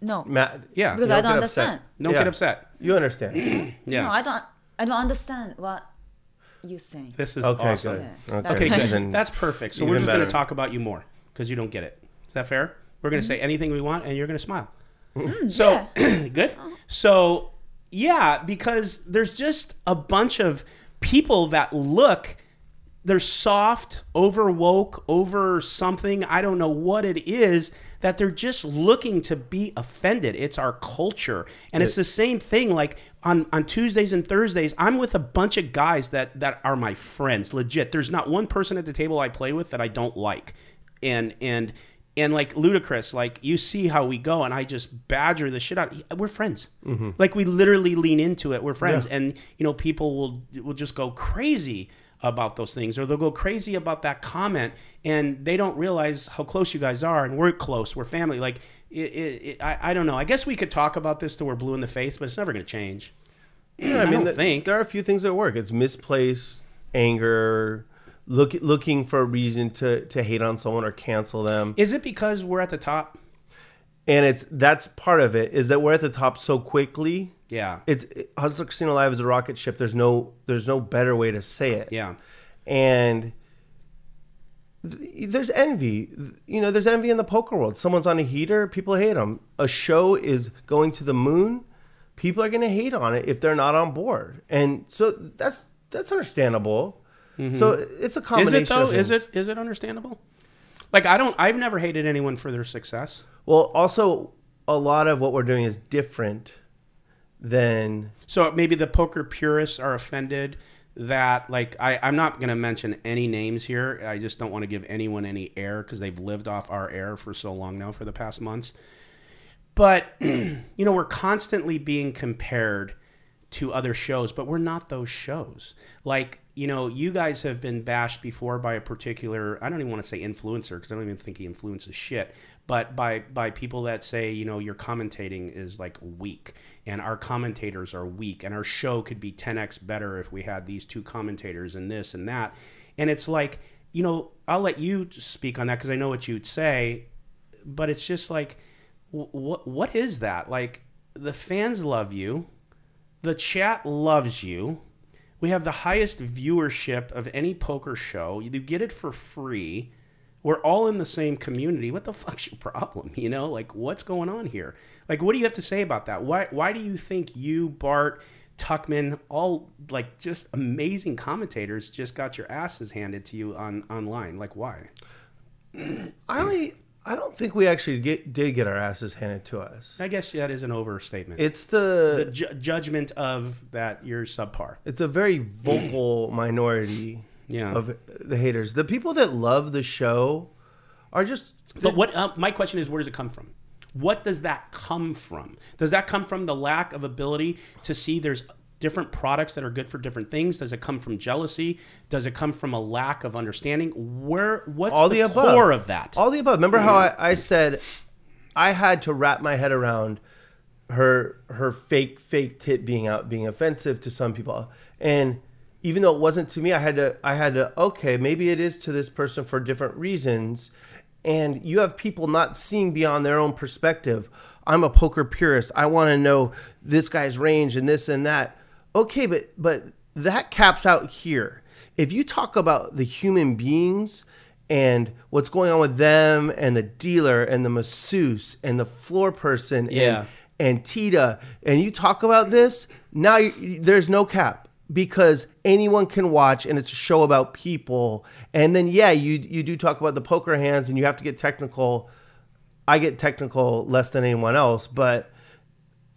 Speaker 4: no,
Speaker 3: Matt,
Speaker 2: Yeah.
Speaker 4: because I
Speaker 3: don't
Speaker 4: don't
Speaker 3: get upset.
Speaker 4: understand.
Speaker 2: Don't
Speaker 3: Yeah.
Speaker 2: get upset.
Speaker 3: You understand?
Speaker 2: Yeah.
Speaker 4: No, I don't. I don't understand what you're saying.
Speaker 2: this is
Speaker 3: Okay,
Speaker 2: awesome.
Speaker 3: good.
Speaker 4: Yeah.
Speaker 3: Okay,
Speaker 2: Okay,
Speaker 4: That's-
Speaker 2: good. That's perfect. So we're just going to talk about you more because you don't get it. Is that fair? We're going to mm-hmm. say anything we want, and you're going to smile. Mm, so good. So yeah, because there's just a bunch of people that look. They're soft, over woke, over something. I don't know what it is that they're just looking to be offended. It's our culture, and it's the same thing. Like on on Tuesdays and Thursdays, I'm with a bunch of guys that that are my friends. Legit, there's not one person at the table I play with that I don't like, and and and like ludicrous like you see how we go and i just badger the shit out. We're friends. Mm-hmm. Like we literally lean into it. We're friends. And you know people will will just go crazy about those things or they'll go crazy about that comment and they don't realize how close you guys are and we're close we're family like it, it, it, I, I don't know i guess we could talk about this till we're blue in the face but it's never going to change
Speaker 3: Yeah,
Speaker 2: I, don't
Speaker 3: th-
Speaker 2: think.
Speaker 3: there are a few things that work. It's misplaced anger, look looking for a reason to to hate on someone or cancel them,
Speaker 2: Is it because we're at the top?
Speaker 3: and it's that's part of it. Is that we're at the top so quickly.
Speaker 2: Yeah.
Speaker 3: It's Hustler Casino Live is a rocket ship. There's no there's no better way to say it.
Speaker 2: Yeah.
Speaker 3: and th- there's envy. You know, there's envy in the poker world. Someone's on a heater, people hate them. A show is going to the moon, people are going to hate on it if they're not on board, and so that's that's understandable. Mm-hmm. So it's a combination.
Speaker 2: Is it though? Is it is it understandable? Like I don't I've never hated anyone for their success.
Speaker 3: Well, also a lot of what we're doing is different than
Speaker 2: So maybe the poker purists are offended that like I, I'm not going to mention any names here. I just don't want to give anyone any air because they've lived off our air for so long now for the past months. But you know, we're constantly being compared to other shows, but we're not those shows. Like you know, you guys have been bashed before by a particular I don't even want to say influencer because I don't even think he influences shit, but by by people that say you know your commentating is like weak and our commentators are weak and our show could be 10x better if we had these two commentators and this and that, and it's like you know I'll let you speak on that because I know what you'd say, but it's just like what what is that? Like the fans love you the chat loves you we have the highest viewership of any poker show you get it for free we're all in the same community. What the fuck's your problem? You know like what's going on here? Like what do you have to say about that? Why why do you think you bart tuckman all like just amazing commentators just got your asses handed to you on online? Like why?
Speaker 3: I only I don't think we actually get, did get our asses handed to us.
Speaker 2: i guess that is an overstatement.
Speaker 3: It's the,
Speaker 2: the ju- judgment of that you're subpar.
Speaker 3: it's a very vocal minority
Speaker 2: Yeah.
Speaker 3: of the haters. The people that love the show are just
Speaker 2: But what uh, my question is, where does it come from? What does that come from? Does that come from the lack of ability to see there's different products that are good for different things? Does it come from jealousy? Does it come from a lack of understanding? Where what's
Speaker 3: all
Speaker 2: the,
Speaker 3: the, above.
Speaker 2: core of that?
Speaker 3: All the above. Remember how I, I said I had to wrap my head around her her fake fake tit being out being offensive to some people, and even though it wasn't to me, I had to I had to okay maybe it is to this person for different reasons, and you have people not seeing beyond their own perspective. I'm a poker purist. I want to know this guy's range and this and that. Okay, but but that caps out here. If you talk about the human beings and what's going on with them and the dealer and the masseuse and the floor person
Speaker 2: Yeah.
Speaker 3: and, and Tita and you talk about this, now you, there's no cap because anyone can watch and it's a show about people. And then yeah, you you do talk about the poker hands and you have to get technical. I get technical less than anyone else, but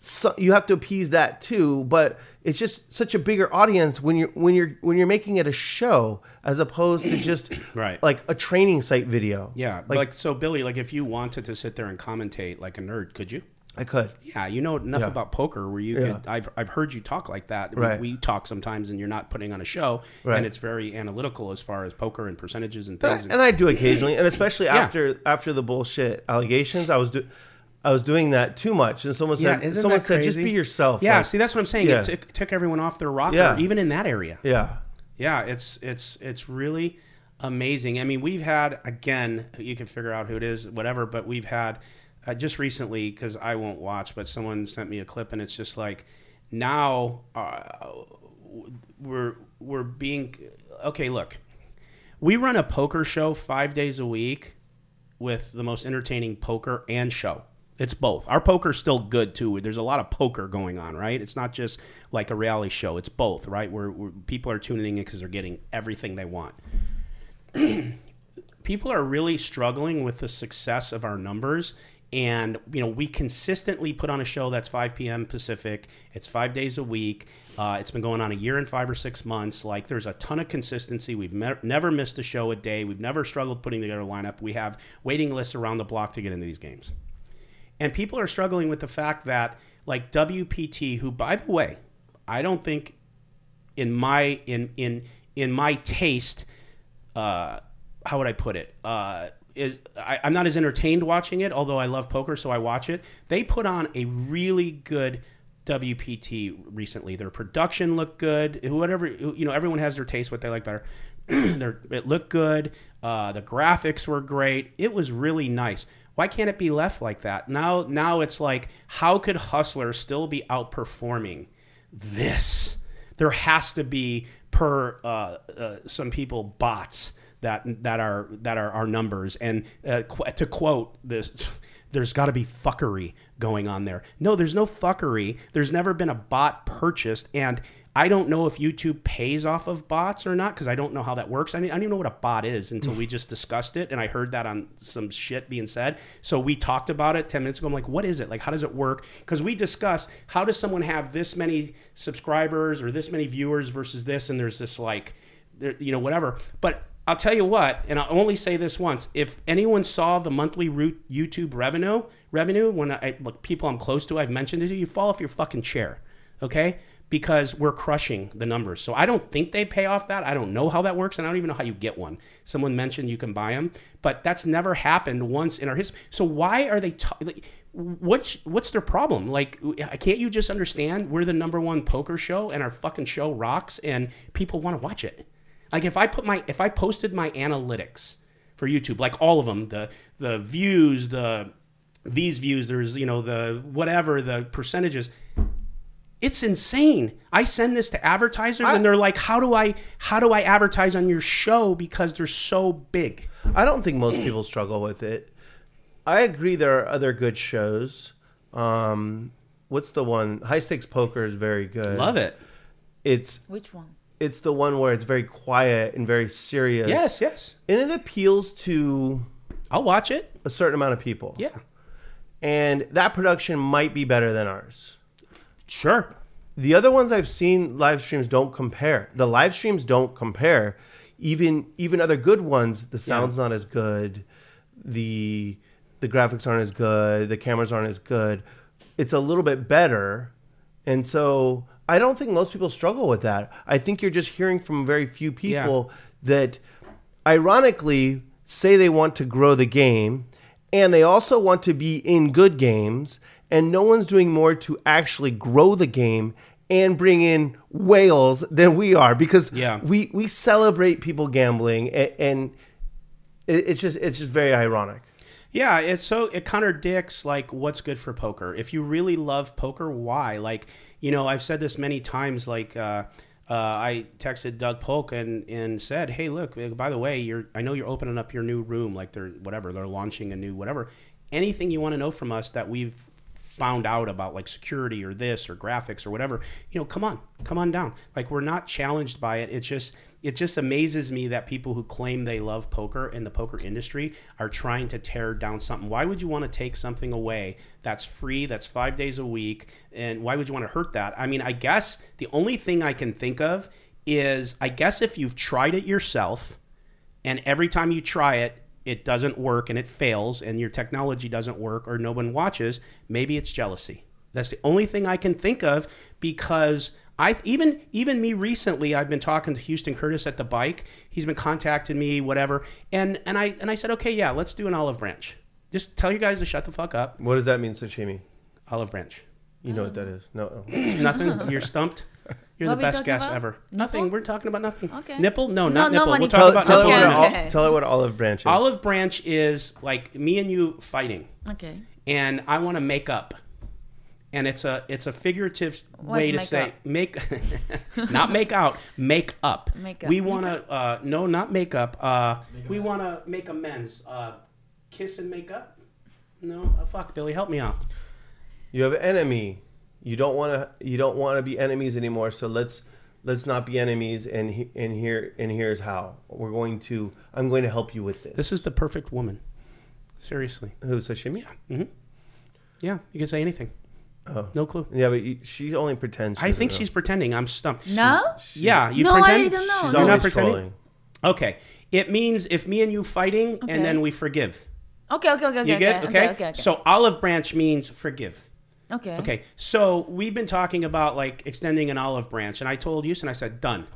Speaker 3: so, you have to appease that too. But it's just such a bigger audience when you're when you're when you're making it a show as opposed to just
Speaker 2: Right.
Speaker 3: like a training site video.
Speaker 2: yeah,
Speaker 3: like,
Speaker 2: like, so, Billy. Like, if you wanted to sit there and commentate like a nerd, could you?
Speaker 3: I could.
Speaker 2: Yeah, you know enough
Speaker 3: Yeah.
Speaker 2: about poker where you
Speaker 3: Yeah.
Speaker 2: could. I've I've heard you talk like that. We-
Speaker 3: Right.
Speaker 2: We, talk sometimes, and you're not putting on a show,
Speaker 3: Right.
Speaker 2: and it's very analytical as far as poker and percentages and
Speaker 3: And I,
Speaker 2: things.
Speaker 3: and I do occasionally, and especially
Speaker 2: Yeah.
Speaker 3: after after the bullshit allegations, I was do, I was doing that too much, and someone said
Speaker 2: isn't
Speaker 3: someone said just be yourself.
Speaker 2: Yeah,
Speaker 3: Like,
Speaker 2: see, that's what I'm saying.
Speaker 3: Yeah.
Speaker 2: It took, took everyone off their rocker,
Speaker 3: Yeah.
Speaker 2: even in that area.
Speaker 3: yeah,
Speaker 2: Yeah, it's it's it's really amazing. I mean, we've had again, you can figure out who it is, whatever. But we've had uh, just recently because I won't watch, but someone sent me a clip, and it's just like now uh, we're we're being okay. Look, we run a poker show five days a week with the most entertaining poker and show. It's both. Our poker's still good too. There's a lot of poker going on, right? It's not just like a reality show. It's both, right? Where, where people are tuning in because they're getting everything they want. people are really struggling with the success of our numbers and you know we consistently put on a show that's 5 p.m pacific. It's five days a week. Uh, it's been going on a year and five or six months. Like there's a ton of consistency. We've me- never missed a show a day. We've never struggled putting together a lineup. We have waiting lists around the block to get into these games. And people are struggling with the fact that like wpt who by the way i don't think in my in in in my taste uh how would i put it? Uh is I, i'm not as entertained watching it although i love poker so i watch it they put on a really good WPT recently. Their production looked good. Whatever you know, everyone has their taste what they like better. It looked good. Uh, the graphics were great. It was really nice. Why can't it be left like that? Now, now it's like, how could Hustler still be outperforming this? There has to be per uh, uh, some people bots that that are that are our numbers. And uh, qu- to quote this, there's got to be fuckery going on there. No, there's no fuckery. There's never been a bot purchased, and I don't know if YouTube pays off of bots or not because I don't know how that works. I, didn't- I don't even know what a bot is until we just discussed it, and I heard that on some shit being said. So we talked about it ten minutes ago. I'm like, what is it? Like, how does it work? Because we discussed how does someone have this many subscribers or this many viewers versus this, and there's this like, you know, whatever. But I'll tell you what, and I'll only say this once: if anyone saw the monthly root YouTube revenue, revenue when I look people I'm close to, I've mentioned it to you, fall off your fucking chair, okay? Because we're crushing the numbers. So I don't think they pay off that. I don't know how that works, and I don't even know how you get one. Someone mentioned you can buy them, but that's never happened once in our history. So why are they? like, what's what's their problem? Like, can't you just understand we're the number one poker show, and our fucking show rocks, and people want to watch it. Like if I put my if I posted my analytics for YouTube, like all of them, the the views, the these views, there's you know the whatever the percentages. It's insane. I send this to advertisers and they're like, "How do I how do I advertise on your show because they're so big?"
Speaker 3: I don't think most people struggle with it. I agree there are other good shows. Um, what's the one? High Stakes Poker is very good.
Speaker 2: Love it.
Speaker 3: It's
Speaker 4: Which one?
Speaker 3: It's the one where it's very quiet and very serious.
Speaker 2: Yes, yes.
Speaker 3: And it appeals to
Speaker 2: I'll watch it.
Speaker 3: a certain amount of people.
Speaker 2: Yeah.
Speaker 3: And that production might be better than ours.
Speaker 2: Sure.
Speaker 3: The other ones I've seen live streams don't compare. The live streams don't compare. Even even other good ones, the sound's not as good. The the graphics aren't as good. The cameras aren't as good. It's a little bit better. And so I don't think most people struggle with that. I think you're just hearing from very few people that ironically say they want to grow the game and they also want to be in good games and no one's doing more to actually grow the game and bring in whales than we are because
Speaker 2: Yeah.
Speaker 3: we we celebrate people gambling and, and it's just it's just very ironic
Speaker 2: Yeah, it's so it contradicts like what's good for poker. If you really love poker, why? Like, you know, I've said this many times. Like, uh, uh, I texted Doug Polk and and said, "Hey, look, uh, by the way, you're I know you're opening up your new room. Like, they're whatever they're launching a new whatever. Anything you want to know from us that we've found out about like security or this or graphics or whatever you know come on come on down like we're not challenged by it it's just it just amazes me that people who claim they love poker and the poker industry are trying to tear down something. Why would you want to take something away that's free that's five days a week and why would you want to hurt that? I mean i guess the only thing i can think of is i guess if you've tried it yourself and every time you try it it doesn't work and it fails and your technology doesn't work or no one watches maybe it's jealousy. That's the only thing i can think of because i even even me recently i've been talking to houston curtis at the bike. He's been contacting me whatever. And and i and i said okay yeah let's do an olive branch. Just tell you guys to shut the fuck up.
Speaker 3: What does that mean sashimi?
Speaker 2: Olive branch.
Speaker 3: You know what that is. No.
Speaker 2: Nothing. You're stumped. You're
Speaker 4: What
Speaker 2: the
Speaker 4: we
Speaker 2: best
Speaker 4: talking
Speaker 2: guest
Speaker 4: about?
Speaker 2: ever.
Speaker 4: Nipple?
Speaker 2: nothing. We're talking about nothing.
Speaker 4: Okay.
Speaker 2: nipple? No
Speaker 4: No,
Speaker 2: not
Speaker 4: no
Speaker 2: nipple.
Speaker 4: money.
Speaker 2: We'll talk
Speaker 3: tell,
Speaker 2: about
Speaker 3: tell, her
Speaker 2: nipples
Speaker 3: what an ol-
Speaker 4: Okay.
Speaker 3: tell her what olive branch is.
Speaker 2: Olive branch is like me and you fighting,
Speaker 4: Okay.
Speaker 2: and I want to make up, and it's a it's a figurative way to
Speaker 4: make
Speaker 2: say
Speaker 4: up?
Speaker 2: make, not make out, make up.
Speaker 4: Make up.
Speaker 2: We want to uh, no, not make up. Uh, we want to make amends. Uh, kiss and make up. No, uh, fuck, Billy, help me out.
Speaker 3: you have an enemy you don't want to you don't want to be enemies anymore so let's let's not be enemies and he, and here and here's how we're going to i'm going to help you with this
Speaker 2: This is the perfect woman. Seriously,
Speaker 3: who sashimi
Speaker 2: yeah, you can say anything.
Speaker 3: Oh.
Speaker 2: No clue.
Speaker 3: yeah but you- she only pretends she
Speaker 2: I think
Speaker 3: know.
Speaker 2: she's pretending. I'm stumped.
Speaker 4: No?
Speaker 2: Yeah, you
Speaker 4: no,
Speaker 2: pretend.
Speaker 4: I don't know.
Speaker 3: she's
Speaker 2: You're
Speaker 4: no.
Speaker 2: not pretending?
Speaker 3: trolling
Speaker 2: Okay, it means if me and you fighting,
Speaker 4: Okay.
Speaker 2: and then we forgive.
Speaker 4: Okay, okay, okay, okay.
Speaker 2: You get
Speaker 4: okay,
Speaker 2: okay?
Speaker 4: okay, okay.
Speaker 2: So olive branch means forgive.
Speaker 4: okay.
Speaker 2: Okay. So we've been talking about like extending an olive branch, and I told you, and I said, done.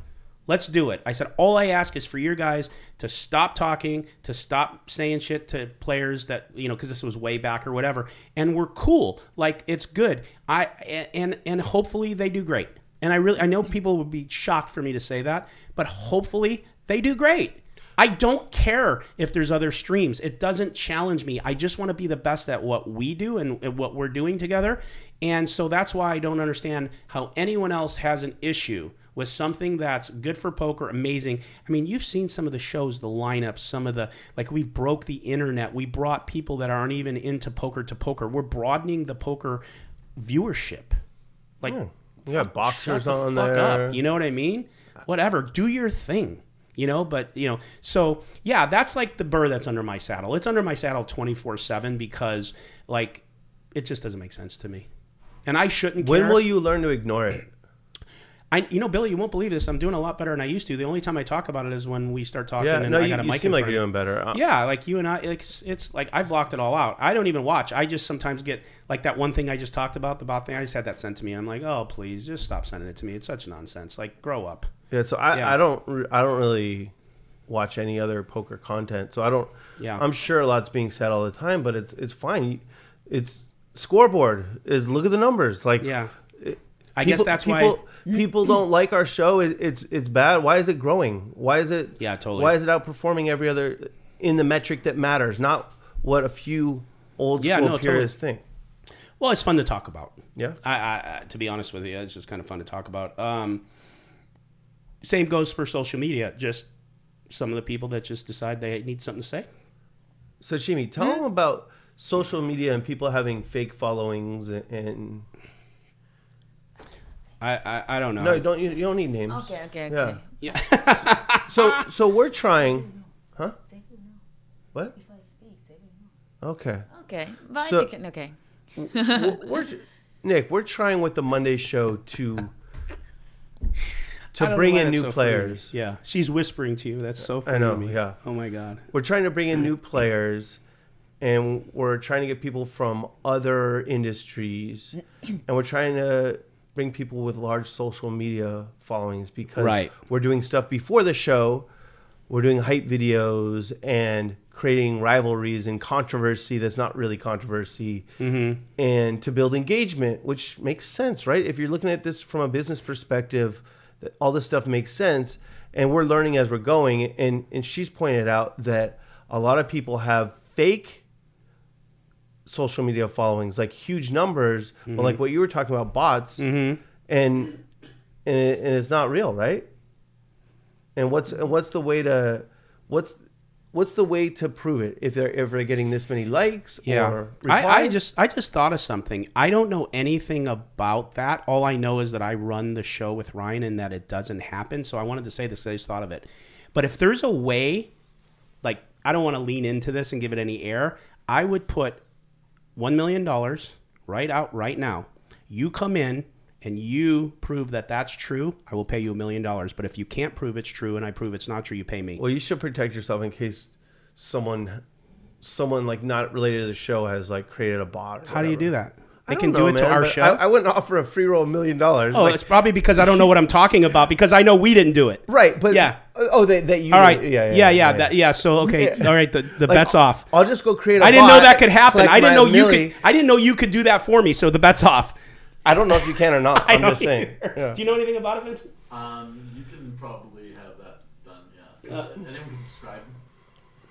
Speaker 2: Let's do it. I said, all I ask is for your guys to stop talking, to stop saying shit to players that you know, because this was way back or whatever, and we're cool. Like it's good. I and and hopefully they do great. And I really, I know people would be shocked for me to say that, but hopefully they do great. I don't care if there's other streams. It doesn't challenge me. I just want to be the best at what we do and, and what we're doing together. And so that's why I don't understand how anyone else has an issue with something that's good for poker, amazing. I mean, you've seen some of the shows, the lineups, some of the like we've broke the internet. We brought people that aren't even into poker to poker. We're broadening the poker viewership. Like hmm.
Speaker 3: You got boxers
Speaker 2: shut the
Speaker 3: on
Speaker 2: fuck
Speaker 3: there.
Speaker 2: up. You know what I mean? Whatever. Do your thing. You know, but you know, so yeah, that's like the burr that's under my saddle. It's under my saddle twenty four seven because like it just doesn't make sense to me, and I shouldn't.
Speaker 3: When
Speaker 2: care.
Speaker 3: will you learn to ignore it?
Speaker 2: I, you know, Billy, you won't believe this. I'm doing a lot better than I used to. The only time I talk about it is when we start talking
Speaker 3: Yeah,
Speaker 2: and
Speaker 3: no,
Speaker 2: I
Speaker 3: you,
Speaker 2: got a
Speaker 3: you
Speaker 2: mic
Speaker 3: seem like you're doing better. Uh,
Speaker 2: Yeah, like you and I, it's, it's like I've blocked it all out. I don't even watch. I just sometimes get like that one thing I just talked about, the bot thing. I just had that sent to me, and I'm like, oh, please, just stop sending it to me. It's such nonsense. Like, grow up.
Speaker 3: Yeah, so I,
Speaker 2: Yeah.
Speaker 3: I don't I don't really watch any other poker content. So I don't.
Speaker 2: Yeah.
Speaker 3: I'm sure a lot's being said all the time, but it's it's fine. It's scoreboard is look at the numbers. Like
Speaker 2: Yeah.
Speaker 3: It-
Speaker 2: I guess that's why-
Speaker 3: people, people don't like our show. It, it's it's bad. Why is it growing? Why is it?
Speaker 2: Yeah, totally.
Speaker 3: Why is it outperforming every other in the metric that matters? Not what a few old
Speaker 2: Yeah,
Speaker 3: school
Speaker 2: no, totally.
Speaker 3: purists think.
Speaker 2: Well, it's fun to talk about.
Speaker 3: Yeah.
Speaker 2: I, I, I to be honest with you, it's just kind of fun to talk about. Um, same goes for social media. Just some of the people that just decide they need something to say.
Speaker 3: Sashimi, tell them about social media and people having fake followings and, and
Speaker 2: I, I, I don't know.
Speaker 3: no, don't you, you don't need names.
Speaker 4: Okay, okay, okay.
Speaker 2: Yeah.
Speaker 3: So so we're trying, huh? What?
Speaker 4: If I speak, they know.
Speaker 3: Okay.
Speaker 4: Okay, but
Speaker 3: So-
Speaker 4: I think okay.
Speaker 3: We're Nick. We're trying with the Monday show to to bring in new
Speaker 2: so funny
Speaker 3: players.
Speaker 2: Yeah, she's whispering to you. That's so funny.
Speaker 3: I know,
Speaker 2: To me.
Speaker 3: yeah.
Speaker 2: Oh my god.
Speaker 3: We're trying to bring in new players, and we're trying to get people from other industries, and we're trying to bring people with large social media followings because
Speaker 2: Right.
Speaker 3: we're doing stuff before the show. We're doing hype videos and creating rivalries and controversy that's not really controversy, mm-hmm. and to build engagement, which makes sense, right? If you're looking at this from a business perspective, all this stuff makes sense, and we're learning as we're going. And and she's pointed out that a lot of people have fake social media followings, like huge numbers, but mm-hmm. like what you were talking about, bots, mm-hmm. and and, it, and it's not real, right? And what's and what's the way to what's what's the way to prove it if they're if they're getting this many likes
Speaker 2: Yeah.
Speaker 3: or
Speaker 2: I, I just I just thought of something. I don't know anything about that. All I know is that I run the show with Ryan and that it doesn't happen. So I wanted to say this I just thought of it. But if there's a way, like I don't want to lean into this and give it any air, I would put one million dollars right out right now. You come in and you prove that that's true, I will pay you a million dollars. But if you can't prove it's true and I prove it's not true, you pay me.
Speaker 3: Well, you should protect yourself in case someone, someone like not related to the show has like created a bot.
Speaker 2: How do you do that?
Speaker 3: I
Speaker 2: They can
Speaker 3: don't
Speaker 2: do
Speaker 3: know,
Speaker 2: it to our show.
Speaker 3: I, I wouldn't offer a free roll a million dollars.
Speaker 2: Oh,
Speaker 3: like-
Speaker 2: it's probably because I don't know what I'm talking about because I know we didn't do it.
Speaker 3: right, but
Speaker 2: Yeah.
Speaker 3: Oh, that that you.
Speaker 2: All right.
Speaker 3: Yeah,
Speaker 2: Yeah, yeah, that, yeah. So okay. All right. The, the
Speaker 3: Like,
Speaker 2: bet's off.
Speaker 3: I'll just go create. I
Speaker 2: I didn't know that could happen. I didn't know you could. I didn't know you could do that for me. So the bet's off.
Speaker 3: I don't know if you can or not.
Speaker 2: I
Speaker 3: I'm just saying. Yeah.
Speaker 2: Do you know anything about it, Vince?
Speaker 6: Um, you can probably have that done, yeah. 'Cause anyone can subscribe.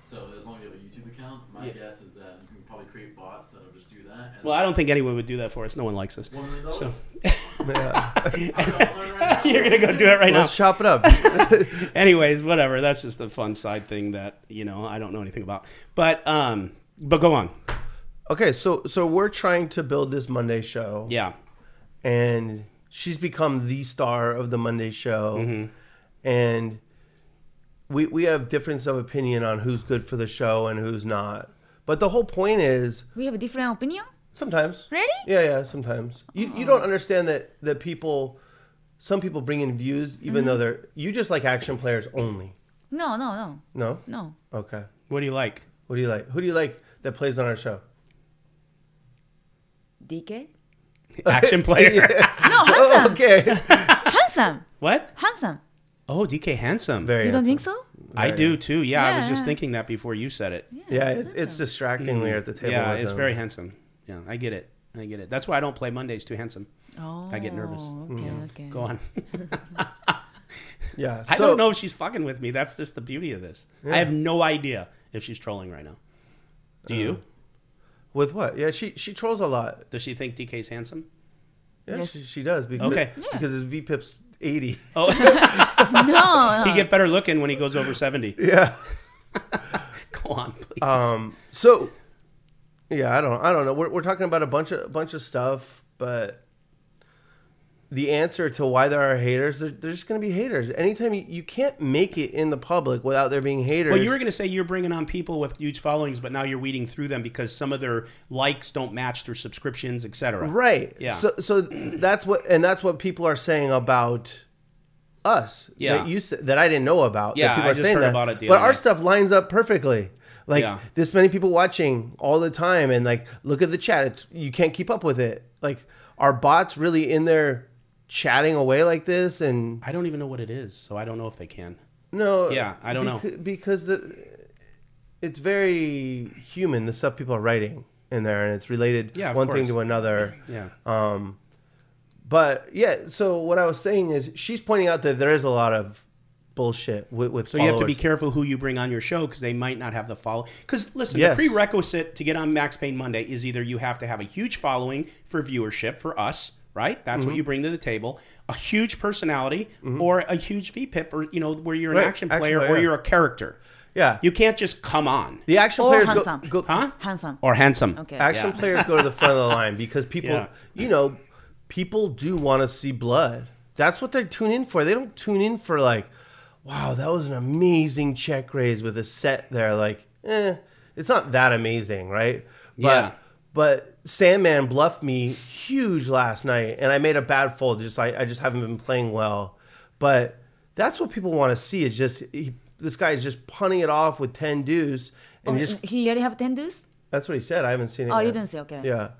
Speaker 6: So as long as you have a YouTube account, my
Speaker 2: Yeah.
Speaker 6: guess is that you can probably create bots that'll just do that. And
Speaker 2: Well, I don't think anyone would do that for us. No one likes us.
Speaker 6: One million
Speaker 2: So
Speaker 6: dollars.
Speaker 3: Yeah.
Speaker 6: I'll learn right
Speaker 2: you're gonna go do it right now.
Speaker 3: Let's chop it up.
Speaker 2: Anyways, whatever. That's just a fun side thing that you know I don't know anything about. But um, but go on.
Speaker 3: okay, so so we're trying to build this Monday show.
Speaker 2: Yeah.
Speaker 3: and she's become the star of the Monday show,
Speaker 2: Mm-hmm.
Speaker 3: and we we have difference of opinion on who's good for the show and who's not. But the whole point is
Speaker 4: We have a different opinion.
Speaker 3: sometimes.
Speaker 4: Really?
Speaker 3: Yeah, yeah, sometimes. You you don't understand that that people some people bring in views even
Speaker 4: Mm-hmm.
Speaker 3: though they're you just like action players only.
Speaker 4: No, no, no,
Speaker 3: No?
Speaker 4: no.
Speaker 3: Okay.
Speaker 2: What do you like?
Speaker 3: What do you like? Who do you like that plays on our show?
Speaker 4: DK?
Speaker 2: Action player.
Speaker 4: No, handsome,
Speaker 3: okay.
Speaker 4: handsome,
Speaker 2: What?
Speaker 4: handsome.
Speaker 2: Oh, DK handsome.
Speaker 3: Very.
Speaker 4: You don't think so?
Speaker 2: I do too. Yeah, I was just thinking that before you said it.
Speaker 3: Yeah, it's, it's distracting when mm. you're at the table.
Speaker 2: Yeah,
Speaker 3: with
Speaker 2: it's
Speaker 3: him.
Speaker 2: very handsome. Yeah, I get it. I get it. That's why I don't play Mondays too handsome.
Speaker 4: Oh,
Speaker 2: I get nervous. Oh, mm.
Speaker 4: Okay, okay.
Speaker 2: Go on.
Speaker 3: Yeah.
Speaker 2: I don't know if she's fucking with me. That's just the beauty of this. I have no idea if she's trolling right now. Do you?
Speaker 3: Uh, with what. Yeah, she she trolls a lot.
Speaker 2: Does she think DK's handsome?
Speaker 3: Yeah,
Speaker 4: Yes.
Speaker 3: she, she does because
Speaker 2: Okay.
Speaker 3: because his VPIP's eighty.
Speaker 2: Oh,
Speaker 4: no,
Speaker 2: he get better looking when he goes over seventy.
Speaker 3: Yeah.
Speaker 2: Go on, please.
Speaker 3: Um. So, yeah, I don't. I don't know. We're, we're talking about a bunch of a bunch of stuff, but the answer to why there are haters, there, there's just going to be haters. Anytime you, you can't make it in the public without there being haters.
Speaker 2: well, you were going to say you're bringing on people with huge followings, but now you're weeding through them because some of their likes don't match their subscriptions, etc.
Speaker 3: right.
Speaker 2: Yeah.
Speaker 3: So so that's what and that's what people are saying about us.
Speaker 2: Yeah.
Speaker 3: That you that I didn't know about. that
Speaker 2: Yeah,
Speaker 3: people
Speaker 2: I
Speaker 3: are saying that.
Speaker 2: about it the
Speaker 3: But our stuff lines up perfectly. Like
Speaker 2: Yeah.
Speaker 3: this many people watching all the time, and like look at the chat. It's you can't keep up with it. Like are bots really in there chatting away like this? And
Speaker 2: I don't even know what it is, so I don't know if they can.
Speaker 3: no,
Speaker 2: Yeah, I don't know.
Speaker 3: because the it's very human. The stuff people are writing in there, and it's related
Speaker 2: Yeah,
Speaker 3: one thing to another.
Speaker 2: Yeah.
Speaker 3: Um, but yeah, so what I was saying is she's pointing out that there is a lot of bullshit with, with
Speaker 2: So you have to be careful who you bring on your show because they might not have the follow. Because listen,
Speaker 3: Yes.
Speaker 2: the prerequisite to get on Maxpain Monday is either you have to have a huge following for viewership for us, right? That's
Speaker 3: Mm-hmm.
Speaker 2: what you bring to the table. A huge personality or a huge VPIP, or you know where you're an
Speaker 3: Right,
Speaker 2: action
Speaker 3: action
Speaker 2: player
Speaker 3: player,
Speaker 2: or
Speaker 3: yeah.
Speaker 2: you're a character.
Speaker 3: Yeah,
Speaker 2: You can't just come on.
Speaker 3: the action
Speaker 4: Or
Speaker 3: players go,
Speaker 4: handsome.
Speaker 3: go
Speaker 2: Huh?
Speaker 4: handsome.
Speaker 2: Or handsome.
Speaker 4: Okay.
Speaker 3: action
Speaker 2: Yeah.
Speaker 3: players go to the front of the line because people,
Speaker 2: Yeah.
Speaker 3: you know, people do want to see blood. That's what they tune in for. They don't tune in for like, wow, that was an amazing check raise with a set there. Like, eh, it's not that amazing, right? But,
Speaker 2: Yeah.
Speaker 3: But Sandman bluffed me huge last night, and I made a bad fold. Just I, I just haven't been playing well. But that's what people want to see. Is just he, this guy is just punting it off with ten deuce, and
Speaker 4: Oh,
Speaker 3: he just
Speaker 4: he already have ten deuce.
Speaker 3: that's what he said. I haven't seen it.
Speaker 4: Oh, you didn't see. Okay.
Speaker 3: Yeah.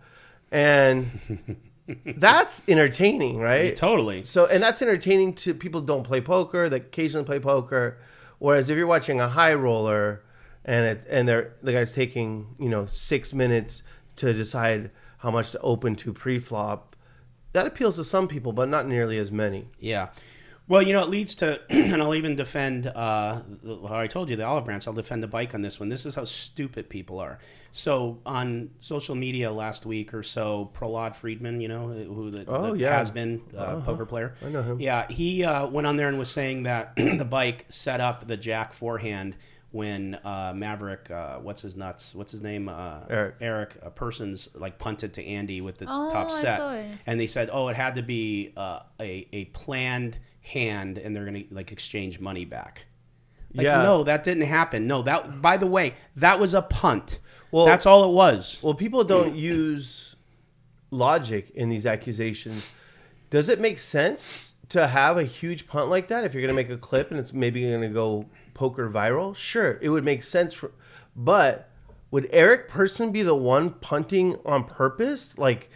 Speaker 3: And that's entertaining, right?
Speaker 2: Totally.
Speaker 3: So, and that's entertaining to people who don't play poker, that occasionally play poker. Whereas if you're watching a high roller and it, and they're the guy's taking, you know, six minutes to decide how much to open to pre-flop, that appeals to some people, but not nearly as many.
Speaker 2: Yeah. Well, you know, it leads to, and I'll even defend, uh, the- how I told you, the olive branch, I'll defend the bike on this one. This is how stupid people are. So on social media last week or so, Prahlad Friedman, you know, who the,
Speaker 3: Oh,
Speaker 2: the
Speaker 3: yeah.
Speaker 2: has been uh, poker player.
Speaker 3: I know him.
Speaker 2: Yeah, he uh, went on there and was saying that the bike set up the jack four hand when uh, Maverick, uh, what's his nuts, what's his name, uh,
Speaker 3: Eric.
Speaker 2: Eric uh, Persons, like punted to Andy with the
Speaker 4: Oh,
Speaker 2: top
Speaker 4: I
Speaker 2: set,
Speaker 4: saw it.
Speaker 2: and they said, oh, it had to be uh, a a planned hand, and they're gonna like exchange money back. Like,
Speaker 3: Yeah.
Speaker 2: no, that didn't happen. No, that by the way, that was a punt.
Speaker 3: Well-
Speaker 2: that's all it was.
Speaker 3: Well, people don't use logic in these accusations. Does it make sense to have a huge punt like that if you're going to make a clip and it's maybe going to go poker viral? Sure, it would make sense. For, but would Eric Persson be the one punting on purpose? Like,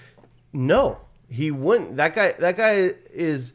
Speaker 3: no, he wouldn't. That guy. That guy is.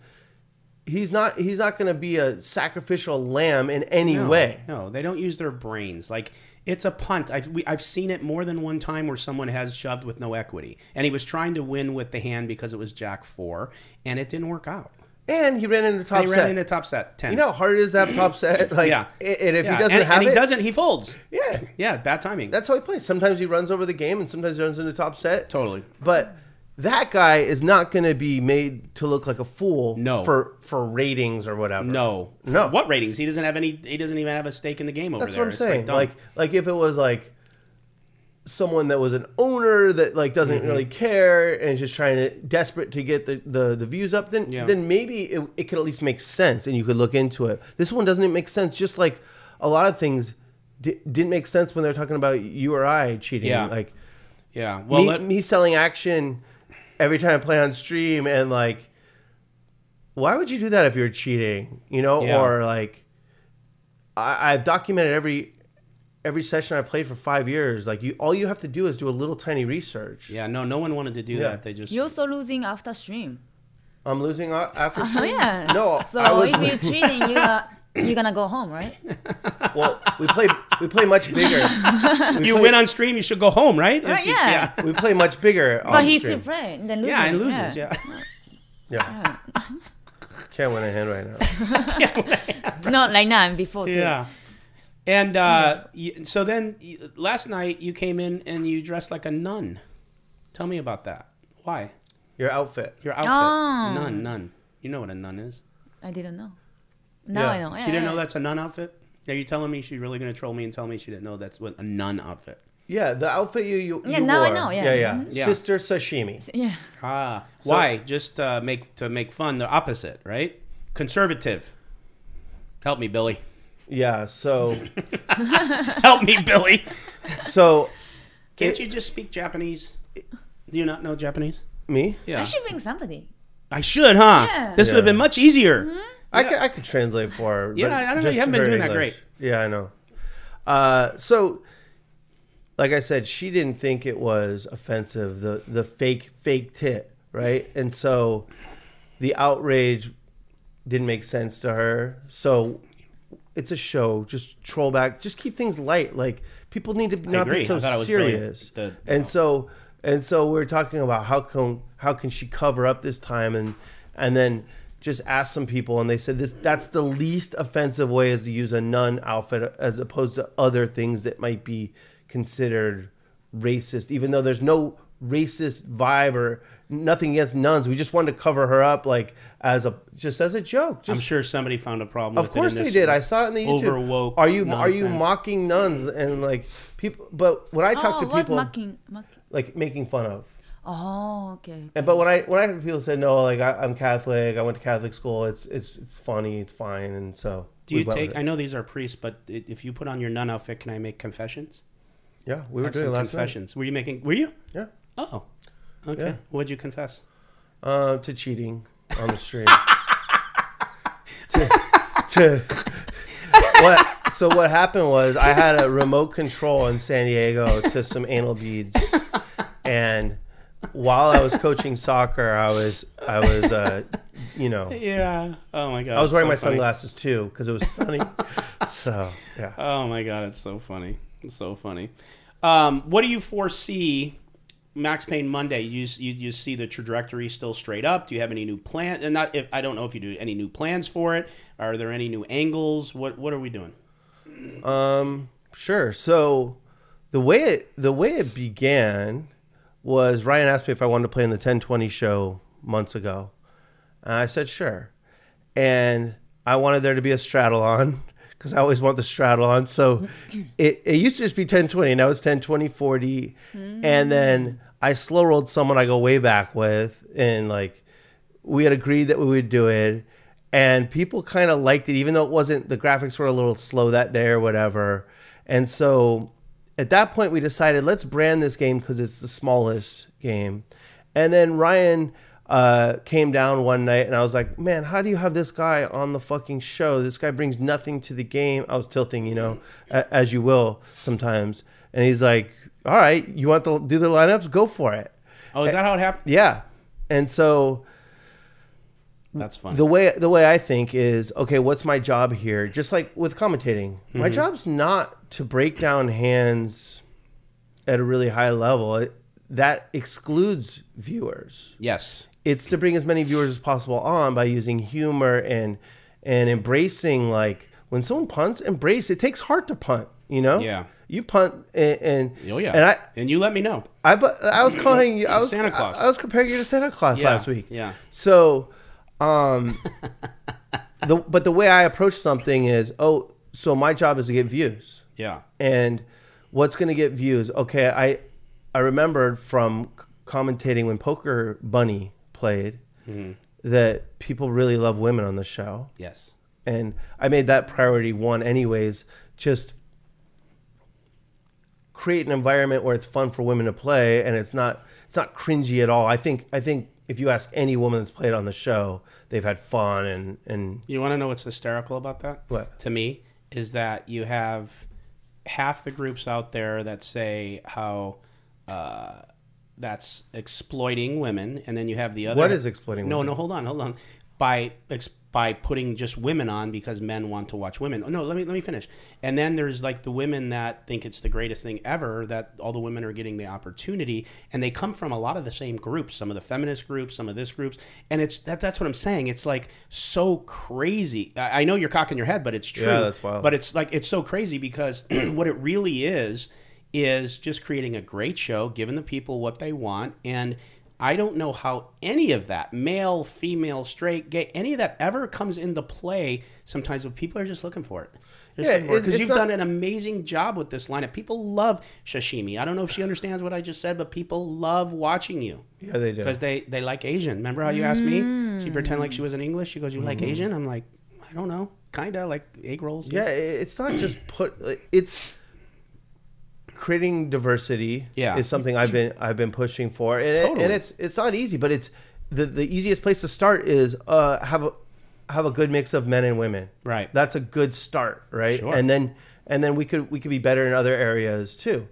Speaker 3: He's not. He's not going to be a sacrificial lamb in any
Speaker 2: no,
Speaker 3: way.
Speaker 2: No, they don't use their brains. Like it's a punt. I've we, I've seen it more than one time where someone has shoved with no equity, and he was trying to win with the hand because it was Jack four, and it didn't work out.
Speaker 3: And he ran into top
Speaker 2: And he
Speaker 3: set.
Speaker 2: ran into top set ten.
Speaker 3: you know how hard it is to have top set. Like,
Speaker 2: Yeah.
Speaker 3: And if
Speaker 2: Yeah,
Speaker 3: he doesn't
Speaker 2: and,
Speaker 3: have
Speaker 2: and
Speaker 3: it,
Speaker 2: he doesn't, he folds.
Speaker 3: yeah,
Speaker 2: Yeah, bad timing.
Speaker 3: that's how he plays. Sometimes he runs over the game, and sometimes he runs into top set.
Speaker 2: totally.
Speaker 3: But that guy is not going to be made to look like a fool.
Speaker 2: No.
Speaker 3: for for ratings or whatever.
Speaker 2: No,
Speaker 3: No.
Speaker 2: What ratings? He doesn't have any. He doesn't even have a stake in the game over
Speaker 3: that's
Speaker 2: there.
Speaker 3: what I'm
Speaker 2: It's
Speaker 3: saying.
Speaker 2: dumb.
Speaker 3: Like, like if it was like someone that was an owner that like doesn't
Speaker 2: Mm-hmm.
Speaker 3: really care and is just trying to desperate to get the the, the views up, then
Speaker 2: Yeah.
Speaker 3: then maybe it, it could at least make sense and you could look into it. This one doesn't make sense. Just like a lot of things di- didn't make sense when they're talking about you or I cheating.
Speaker 2: Yeah.
Speaker 3: Like
Speaker 2: yeah. Well,
Speaker 3: me,
Speaker 2: let,
Speaker 3: me selling action every time I play on stream and like why would you do that if you're cheating? You know,
Speaker 2: Yeah.
Speaker 3: or like I, I've documented every every session I played for five years. Like you, all you have to do is do a little tiny research.
Speaker 2: yeah. No, no one wanted to do
Speaker 3: Yeah.
Speaker 2: that. They just.
Speaker 4: you're also losing after stream.
Speaker 3: I'm losing after.
Speaker 4: Oh, stream.
Speaker 3: Oh cheating?
Speaker 4: yeah.
Speaker 3: No,
Speaker 4: So
Speaker 3: I was.
Speaker 4: if you're cheating, you are you're gonna go home, right?
Speaker 3: well, we play. We play much bigger. We
Speaker 2: You
Speaker 3: play,
Speaker 2: win on stream, you should go home, right?
Speaker 4: Right,
Speaker 2: you-
Speaker 4: yeah.
Speaker 3: We play much bigger.
Speaker 4: But
Speaker 3: on
Speaker 4: he
Speaker 3: stream.
Speaker 4: still play, then loses.
Speaker 2: Yeah, and loses. Yeah.
Speaker 3: Yeah. Can't win a hand right now.
Speaker 4: Not like now, and before. too.
Speaker 2: Yeah. And uh, you, so then last night you came in and you dressed like a nun. Tell me about that. Why?
Speaker 3: Your outfit.
Speaker 2: Your outfit.
Speaker 4: Oh.
Speaker 2: Nun, nun. You know what a nun is.
Speaker 4: I didn't know. Now
Speaker 3: Yeah.
Speaker 4: I know.
Speaker 2: She didn't know that's a nun outfit? Are you telling me she's really going to troll me and tell me she didn't know that's what a nun outfit?
Speaker 3: Yeah, the outfit you you,
Speaker 4: Yeah,
Speaker 3: you
Speaker 4: now I know, yeah.
Speaker 3: yeah, yeah.
Speaker 4: Mhm.
Speaker 2: Yeah.
Speaker 3: Sister sashimi.
Speaker 4: Yeah.
Speaker 2: Ah, why? Just uh, make to make fun the opposite, right? Conservative. Help me, Billy.
Speaker 3: Yeah. So
Speaker 2: Help me, Billy.
Speaker 3: so
Speaker 2: Can't you just speak Japanese? Do you not know Japanese?
Speaker 3: me.
Speaker 2: Yeah.
Speaker 4: I should bring somebody.
Speaker 2: I should, huh?
Speaker 4: Yeah.
Speaker 2: This would have been much easier.
Speaker 3: I could I could translate for her.
Speaker 2: Yeah, I don't know, you haven't been doing that great.
Speaker 3: Yeah, I know. Uh, so, like I said, she didn't think it was offensive. The the fake fake tit, right? And so, the outrage didn't make sense to her. So, it's a show. Just troll back. Just keep things light. Like people need to not be so
Speaker 2: I thought it was
Speaker 3: serious.
Speaker 2: The-
Speaker 3: and so and so we're talking about how can how can she cover up this time and and then just asked some people and they said this that's the least offensive way is to use a nun outfit as opposed to other things that might be considered racist even though there's no racist vibe or nothing against nuns we just wanted to cover her up like as a just as a joke just
Speaker 2: I'm sure somebody found a problem.
Speaker 3: of
Speaker 2: with
Speaker 3: course
Speaker 2: in
Speaker 3: they did. I saw it in the YouTube.
Speaker 2: overwoke
Speaker 3: are you are you mocking nuns and like people? But when I talk
Speaker 4: oh,
Speaker 3: to
Speaker 4: what's
Speaker 3: people,
Speaker 4: mocking? Mocking.
Speaker 3: like making fun of.
Speaker 4: Oh, okay.
Speaker 3: And but when I when I heard people say no, like I, I'm Catholic, I went to Catholic school. It's it's it's funny, it's fine, and so.
Speaker 2: Do
Speaker 3: we
Speaker 2: you
Speaker 3: went
Speaker 2: take?
Speaker 3: with
Speaker 2: I know these are priests, but if you put on your nun outfit, can I make confessions?
Speaker 3: Yeah, we were
Speaker 2: Have
Speaker 3: doing last
Speaker 2: confessions. Were you making? Were you?
Speaker 3: Yeah.
Speaker 2: Oh, okay.
Speaker 3: Yeah.
Speaker 2: What'd you confess?
Speaker 3: Yeah, uh, to cheating on the stream. to, to what? So what happened was I had a remote control in San Diego to some anal beads, and while I was coaching soccer, I was I was uh, you know
Speaker 2: Yeah. Oh my god.
Speaker 3: I was wearing my
Speaker 2: funny.
Speaker 3: sunglasses too because it was sunny. so yeah.
Speaker 2: Oh my god, it's so funny. It's so funny. Um, what do you foresee Maxpain Monday? You you you see the trajectory still straight up? Do you have any new plans? And not if I don't know if you do any new plans for it. Are there any new angles? What what are we doing?
Speaker 3: Um, sure. So the way it the way it began was Ryan asked me if I wanted to play in the 1020 show months ago, and I said sure. And I wanted there to be a straddle on because I always want the straddle on. So it, it used to just be 1020, now it's 1020 40, mm. and then I slow rolled someone I go way back with, and like we had agreed that we would do it. And people kind of liked it even though it wasn't the graphics were a little slow that day or whatever. And so at that point we decided let's brand this game because it's the smallest game. And then ryan uh, came down one night and i was like man how do you have this guy on the fucking show? This guy brings nothing to the game. I was tilting you know a- as you will sometimes. And he's like all right you want to do the lineups? Go for it.
Speaker 2: Oh, is that how it happened?
Speaker 3: yeah. And so
Speaker 2: That's fun.
Speaker 3: the way the way I think is okay. What's my job here? Just like with commentating, my mm-hmm. job's not to break down hands at a really high level. It, that excludes viewers.
Speaker 2: yes.
Speaker 3: It's to bring as many viewers as possible on by using humor and and embracing like when someone punts, embrace. It takes heart to punt. You know.
Speaker 2: Yeah.
Speaker 3: You punt and, and
Speaker 2: Oh yeah.
Speaker 3: and I
Speaker 2: and you let me know.
Speaker 3: I bu- I was calling you. I was
Speaker 2: Santa Claus.
Speaker 3: I, I was comparing you to Santa Claus
Speaker 2: Yeah,
Speaker 3: last week.
Speaker 2: yeah.
Speaker 3: So, um, the but the way I approach something is, oh, so my job is to get views,
Speaker 2: Yeah.
Speaker 3: and what's going to get views? Okay, I I remembered from commentating when Poker Bunny played
Speaker 2: Mm-hmm.
Speaker 3: that people really love women on the show
Speaker 2: Yes.
Speaker 3: and I made that priority one anyways. Just create an environment where it's fun for women to play and it's not it's not cringy at all. I think I think if you ask any woman that's played on the show, they've had fun and and
Speaker 2: You want to know what's hysterical about that?
Speaker 3: What?
Speaker 2: To me, is that you have half the groups out there that say how uh, that's exploiting women, and then you have the other.
Speaker 3: What is exploiting
Speaker 2: No,
Speaker 3: women?
Speaker 2: no, hold on, hold on. By ex- by putting just women on because men want to watch women. No, let me let me finish. And then there's like the women that think it's the greatest thing ever that all the women are getting the opportunity, and they come from a lot of the same groups. Some of the feminist groups, some of this groups, and it's that that's what I'm saying. It's like so crazy. I, I know you're cocking your head, but it's true.
Speaker 3: Yeah, that's wild.
Speaker 2: But it's like it's so crazy because what it really is is just creating a great show, giving the people what they want, and I don't know how any of that, male, female, straight, gay, any of that ever comes into play. Sometimes when people are just looking for it.
Speaker 3: Yeah, it-
Speaker 2: because
Speaker 3: it's
Speaker 2: you've
Speaker 3: not-
Speaker 2: done an amazing job with this lineup. People love sashimi. I don't know if she understands what I just said, but people love watching you
Speaker 3: Yeah, they do.
Speaker 2: because they they like Asian. Remember how you asked me? She pretended like she was in English. She goes, "You like
Speaker 3: Mm-hmm.
Speaker 2: Asian?" I'm like, "I don't know, kind of like egg rolls."
Speaker 3: Yeah, it's not just put. It's creating diversity.
Speaker 2: Yeah.
Speaker 3: is something I've been I've been pushing for, and, it, and it's it's not easy, but it's the the easiest place to start is uh have a have a good mix of men and women.
Speaker 2: Right.
Speaker 3: That's a good start, right?
Speaker 2: Sure.
Speaker 3: And then and then we could we could be better in other areas too.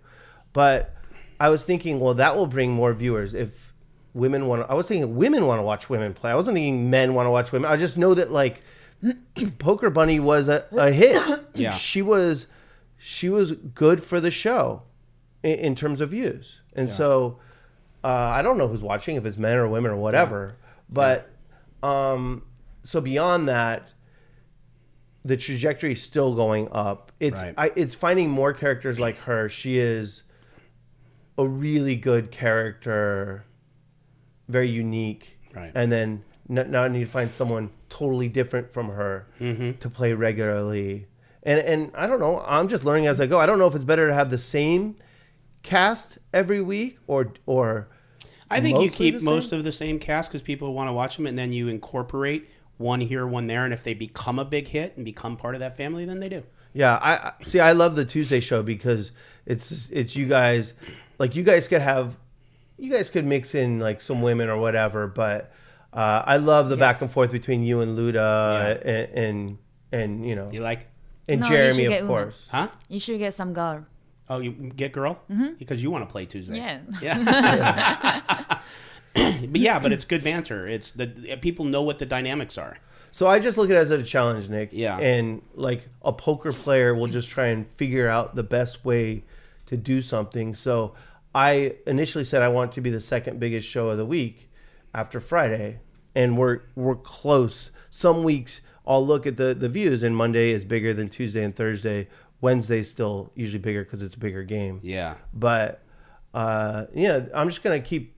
Speaker 3: But I was thinking, well, that will bring more viewers if women want. to I was thinking women want to watch women play. I wasn't thinking men want to watch women. I just know that like Poker Bunny was a, a hit.
Speaker 2: Yeah.
Speaker 3: she was she was good for the show in, in terms of views, and so uh, I don't know who's watching if it's men or women or whatever, but um, so beyond that, the trajectory is still going up. It's
Speaker 2: Right.
Speaker 3: I, it's finding more characters like her. She is a really good character, very unique,
Speaker 2: Right.
Speaker 3: and then now I need to find someone totally different from her
Speaker 2: Mm-hmm.
Speaker 3: to play regularly. And and I don't know. I'm just learning as I go. I don't know if it's better to have the same cast every week or or
Speaker 2: I think you keep most of the same cast because people want to watch them, and then you incorporate one here, one there, and if they become a big hit and become part of that family, then they do.
Speaker 3: Yeah, I I- see. I love the Tuesday show because it's it's you guys, like you guys could have, you guys could mix in like some women or whatever. But uh, I love the back and forth between you and Luda and, and and you know
Speaker 2: You like,
Speaker 3: and
Speaker 4: No, you
Speaker 3: Jeremy
Speaker 4: should get
Speaker 3: of
Speaker 4: women.
Speaker 3: course.
Speaker 2: huh?
Speaker 4: You should get some girl.
Speaker 2: Oh, you get girl mm-hmm. because you want to play Tuesday.
Speaker 4: Yeah.
Speaker 2: Yeah. but yeah, but it's good banter. It's the people know what the dynamics are.
Speaker 3: So I just look at it as a challenge, Nick.
Speaker 2: Yeah.
Speaker 3: And like a poker player will just try and figure out the best way to do something. So I initially said I want it to be the second biggest show of the week after Friday, and we're we're close. Some weeks I'll look at the the views, and Monday is bigger than Tuesday and Thursday. Wednesday's still usually bigger because it's a bigger game.
Speaker 2: Yeah.
Speaker 3: But uh, yeah, I'm just gonna keep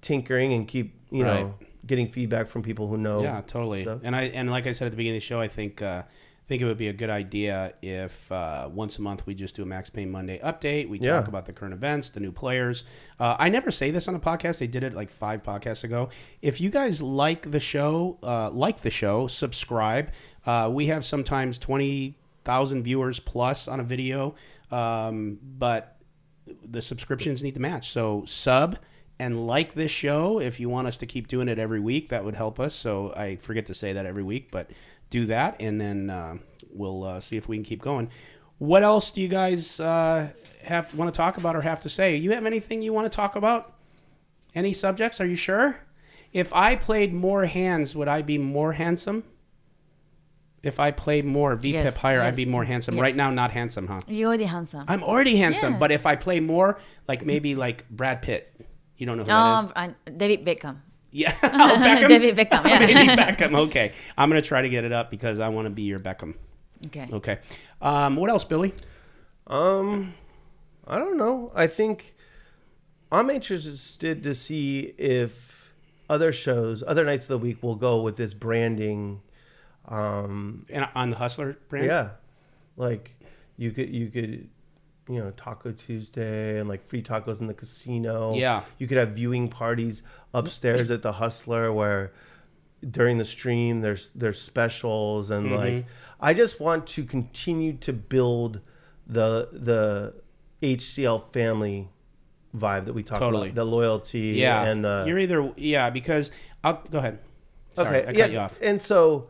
Speaker 3: tinkering and keep you
Speaker 2: Right.
Speaker 3: know getting feedback from people who know.
Speaker 2: Yeah, totally.
Speaker 3: stuff.
Speaker 2: And I and like I said at the beginning of the show, I think uh, think it would be a good idea if uh, once a month we just do a Maxpain Monday update. We talk
Speaker 3: Yeah.
Speaker 2: about the current events, the new players. Uh, I never say this on a podcast. They did it like five podcasts ago. If you guys like the show, uh, like the show, subscribe. Uh, we have sometimes twenty thousand viewers plus on a video, um, but the subscriptions need to match. So sub and like this show if you want us to keep doing it every week. That would help us. So I forget to say that every week, but do that, and then uh, we'll uh, see if we can keep going. What else do you guys uh, have want to talk about or have to say? You have anything you want to talk about? Any subjects? Are you sure? If I played more hands, would I be more handsome? If I played more VPIP
Speaker 4: Yes,
Speaker 2: higher, I'd be more handsome.
Speaker 4: yes.
Speaker 2: Right now, not handsome, huh?
Speaker 4: You're already handsome.
Speaker 2: I'm already handsome,
Speaker 4: Yeah.
Speaker 2: but if I play more, like maybe like Brad Pitt, you don't know who that is.
Speaker 4: Um, and David Beckham.
Speaker 2: Yeah, oh, Beckham.
Speaker 4: David Beckham, yeah.
Speaker 2: Maybe Beckham. Okay, I'm gonna try to get it up because I want to be your Beckham.
Speaker 4: Okay.
Speaker 2: Okay. Um, what else, Billy?
Speaker 3: Um, I don't know. I think I'm interested to see if other shows, other nights of the week, will go with this branding. Um,
Speaker 2: And on the Hustler brand.
Speaker 3: yeah, like you could you could you know Taco Tuesday and like free tacos in the casino.
Speaker 2: Yeah.
Speaker 3: you could have viewing parties upstairs at the Hustler where during the stream there's there's specials and
Speaker 2: Mm-hmm.
Speaker 3: like I just want to continue to build the the HCL family vibe that we talked
Speaker 2: Totally.
Speaker 3: about the loyalty
Speaker 2: Yeah.
Speaker 3: and the
Speaker 2: You're either yeah because I'll go ahead. Sorry,
Speaker 3: okay
Speaker 2: I
Speaker 3: yeah
Speaker 2: cut you off.
Speaker 3: and so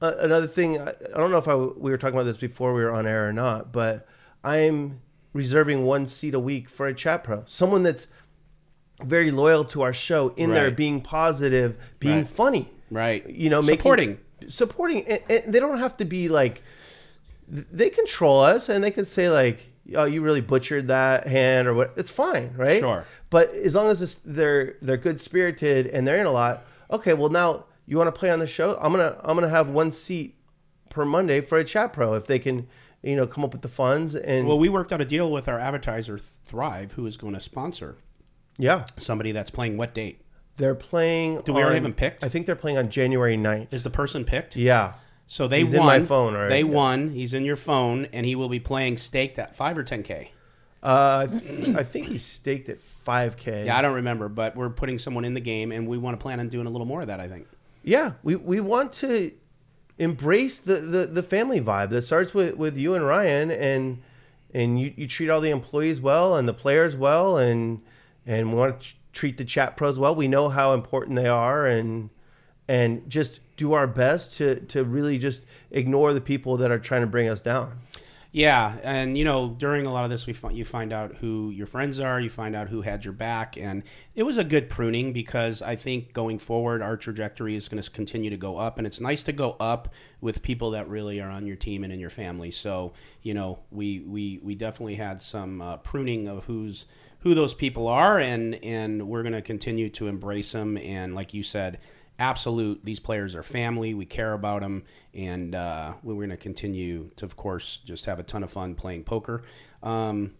Speaker 3: uh, another thing I, I don't know if I we were talking about this before we were on air or not but I'm reserving one seat a week for a chat pro. Someone that's very loyal to our show in there being positive, being
Speaker 2: Right.
Speaker 3: funny.
Speaker 2: Right.
Speaker 3: You know, making,
Speaker 2: Supporting.
Speaker 3: supporting and, and they don't have to be like they control us and they can say like oh you really butchered that hand or what it's fine right
Speaker 2: Sure.
Speaker 3: but as long as it's, they're they're good spirited and they're in a lot okay well now you want to play on the show i'm gonna i'm gonna have one seat per monday for a chat pro if they can you know come up with the funds and
Speaker 2: Well, we worked out a deal with our advertiser Thrive, who is going to sponsor
Speaker 3: yeah
Speaker 2: somebody that's playing what date?
Speaker 3: they're playing
Speaker 2: Do we already
Speaker 3: on-
Speaker 2: have them picked?
Speaker 3: i think they're playing on january 9th
Speaker 2: Is the person picked?
Speaker 3: yeah
Speaker 2: So they
Speaker 3: He's
Speaker 2: won.
Speaker 3: in my phone already,
Speaker 2: They
Speaker 3: yeah.
Speaker 2: won. He's in your phone, and he will be playing staked at five or ten k.
Speaker 3: uh, I think he staked at 5k
Speaker 2: Yeah, I don't remember, but we're putting someone in the game, and we want to plan on doing a little more of that. I think.
Speaker 3: Yeah, we, we want to embrace the, the, the family vibe that starts with, with you and Ryan and and you, you treat all the employees well and the players well and and want to treat the chat pros well. We know how important they are and and just do our best to, to really just ignore the people that are trying to bring us down.
Speaker 2: Yeah, and you know, during a lot of this, we find, you find out who your friends are, you find out who had your back, and it was a good pruning because I think going forward, our trajectory is going to continue to go up, and it's nice to go up with people that really are on your team and in your family. So, you know, we we we definitely had some uh, pruning of who's who those people are, and and we're going to continue to embrace them, and like you said absolute these players are family we care about them and uh, we're going to continue to of course just have a ton of fun playing poker. Um,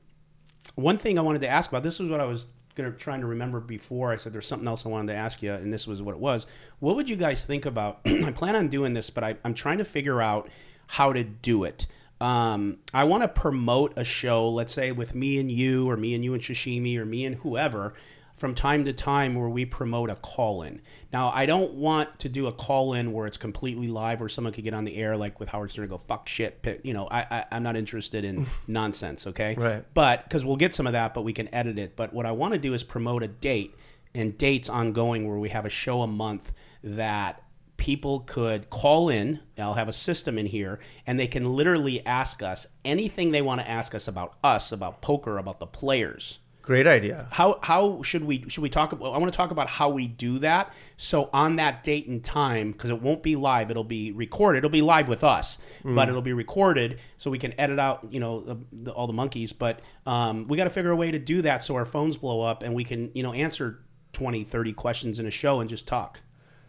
Speaker 2: one thing i wanted to ask about this is what i was gonna, trying to remember before i said there's something else i wanted to ask you and this was what it was. What would you guys think about i plan on doing this but I, i'm trying to figure out how to do it. Um, I want to promote a show, let's say with me and you, or me and you and Sashimi, or me and whoever, from time to time where we promote a call in. Now, I don't want to do a call in where it's completely live where someone could get on the air like with Howard Stern and go, fuck shit. pick-" You know, I, I, I'm not interested in nonsense, okay?
Speaker 3: Right.
Speaker 2: But, because we'll get some of that, but we can edit it. But what I want to do is promote a date and dates ongoing where we have a show a month that people could call in. I'll have a system in here, and they can literally ask us anything they want to ask us about us, about poker, about the players.
Speaker 3: Great idea.
Speaker 2: How how should we should we talk about? I want to talk about how we do that. So on that date and time, because it won't be live, it'll be recorded. It'll be live with us, but it'll be recorded, so we can edit out you know the, the, all the monkeys. But um, we got to figure a way to do that so our phones blow up and we can you know answer 20, 30 questions in a show and just talk.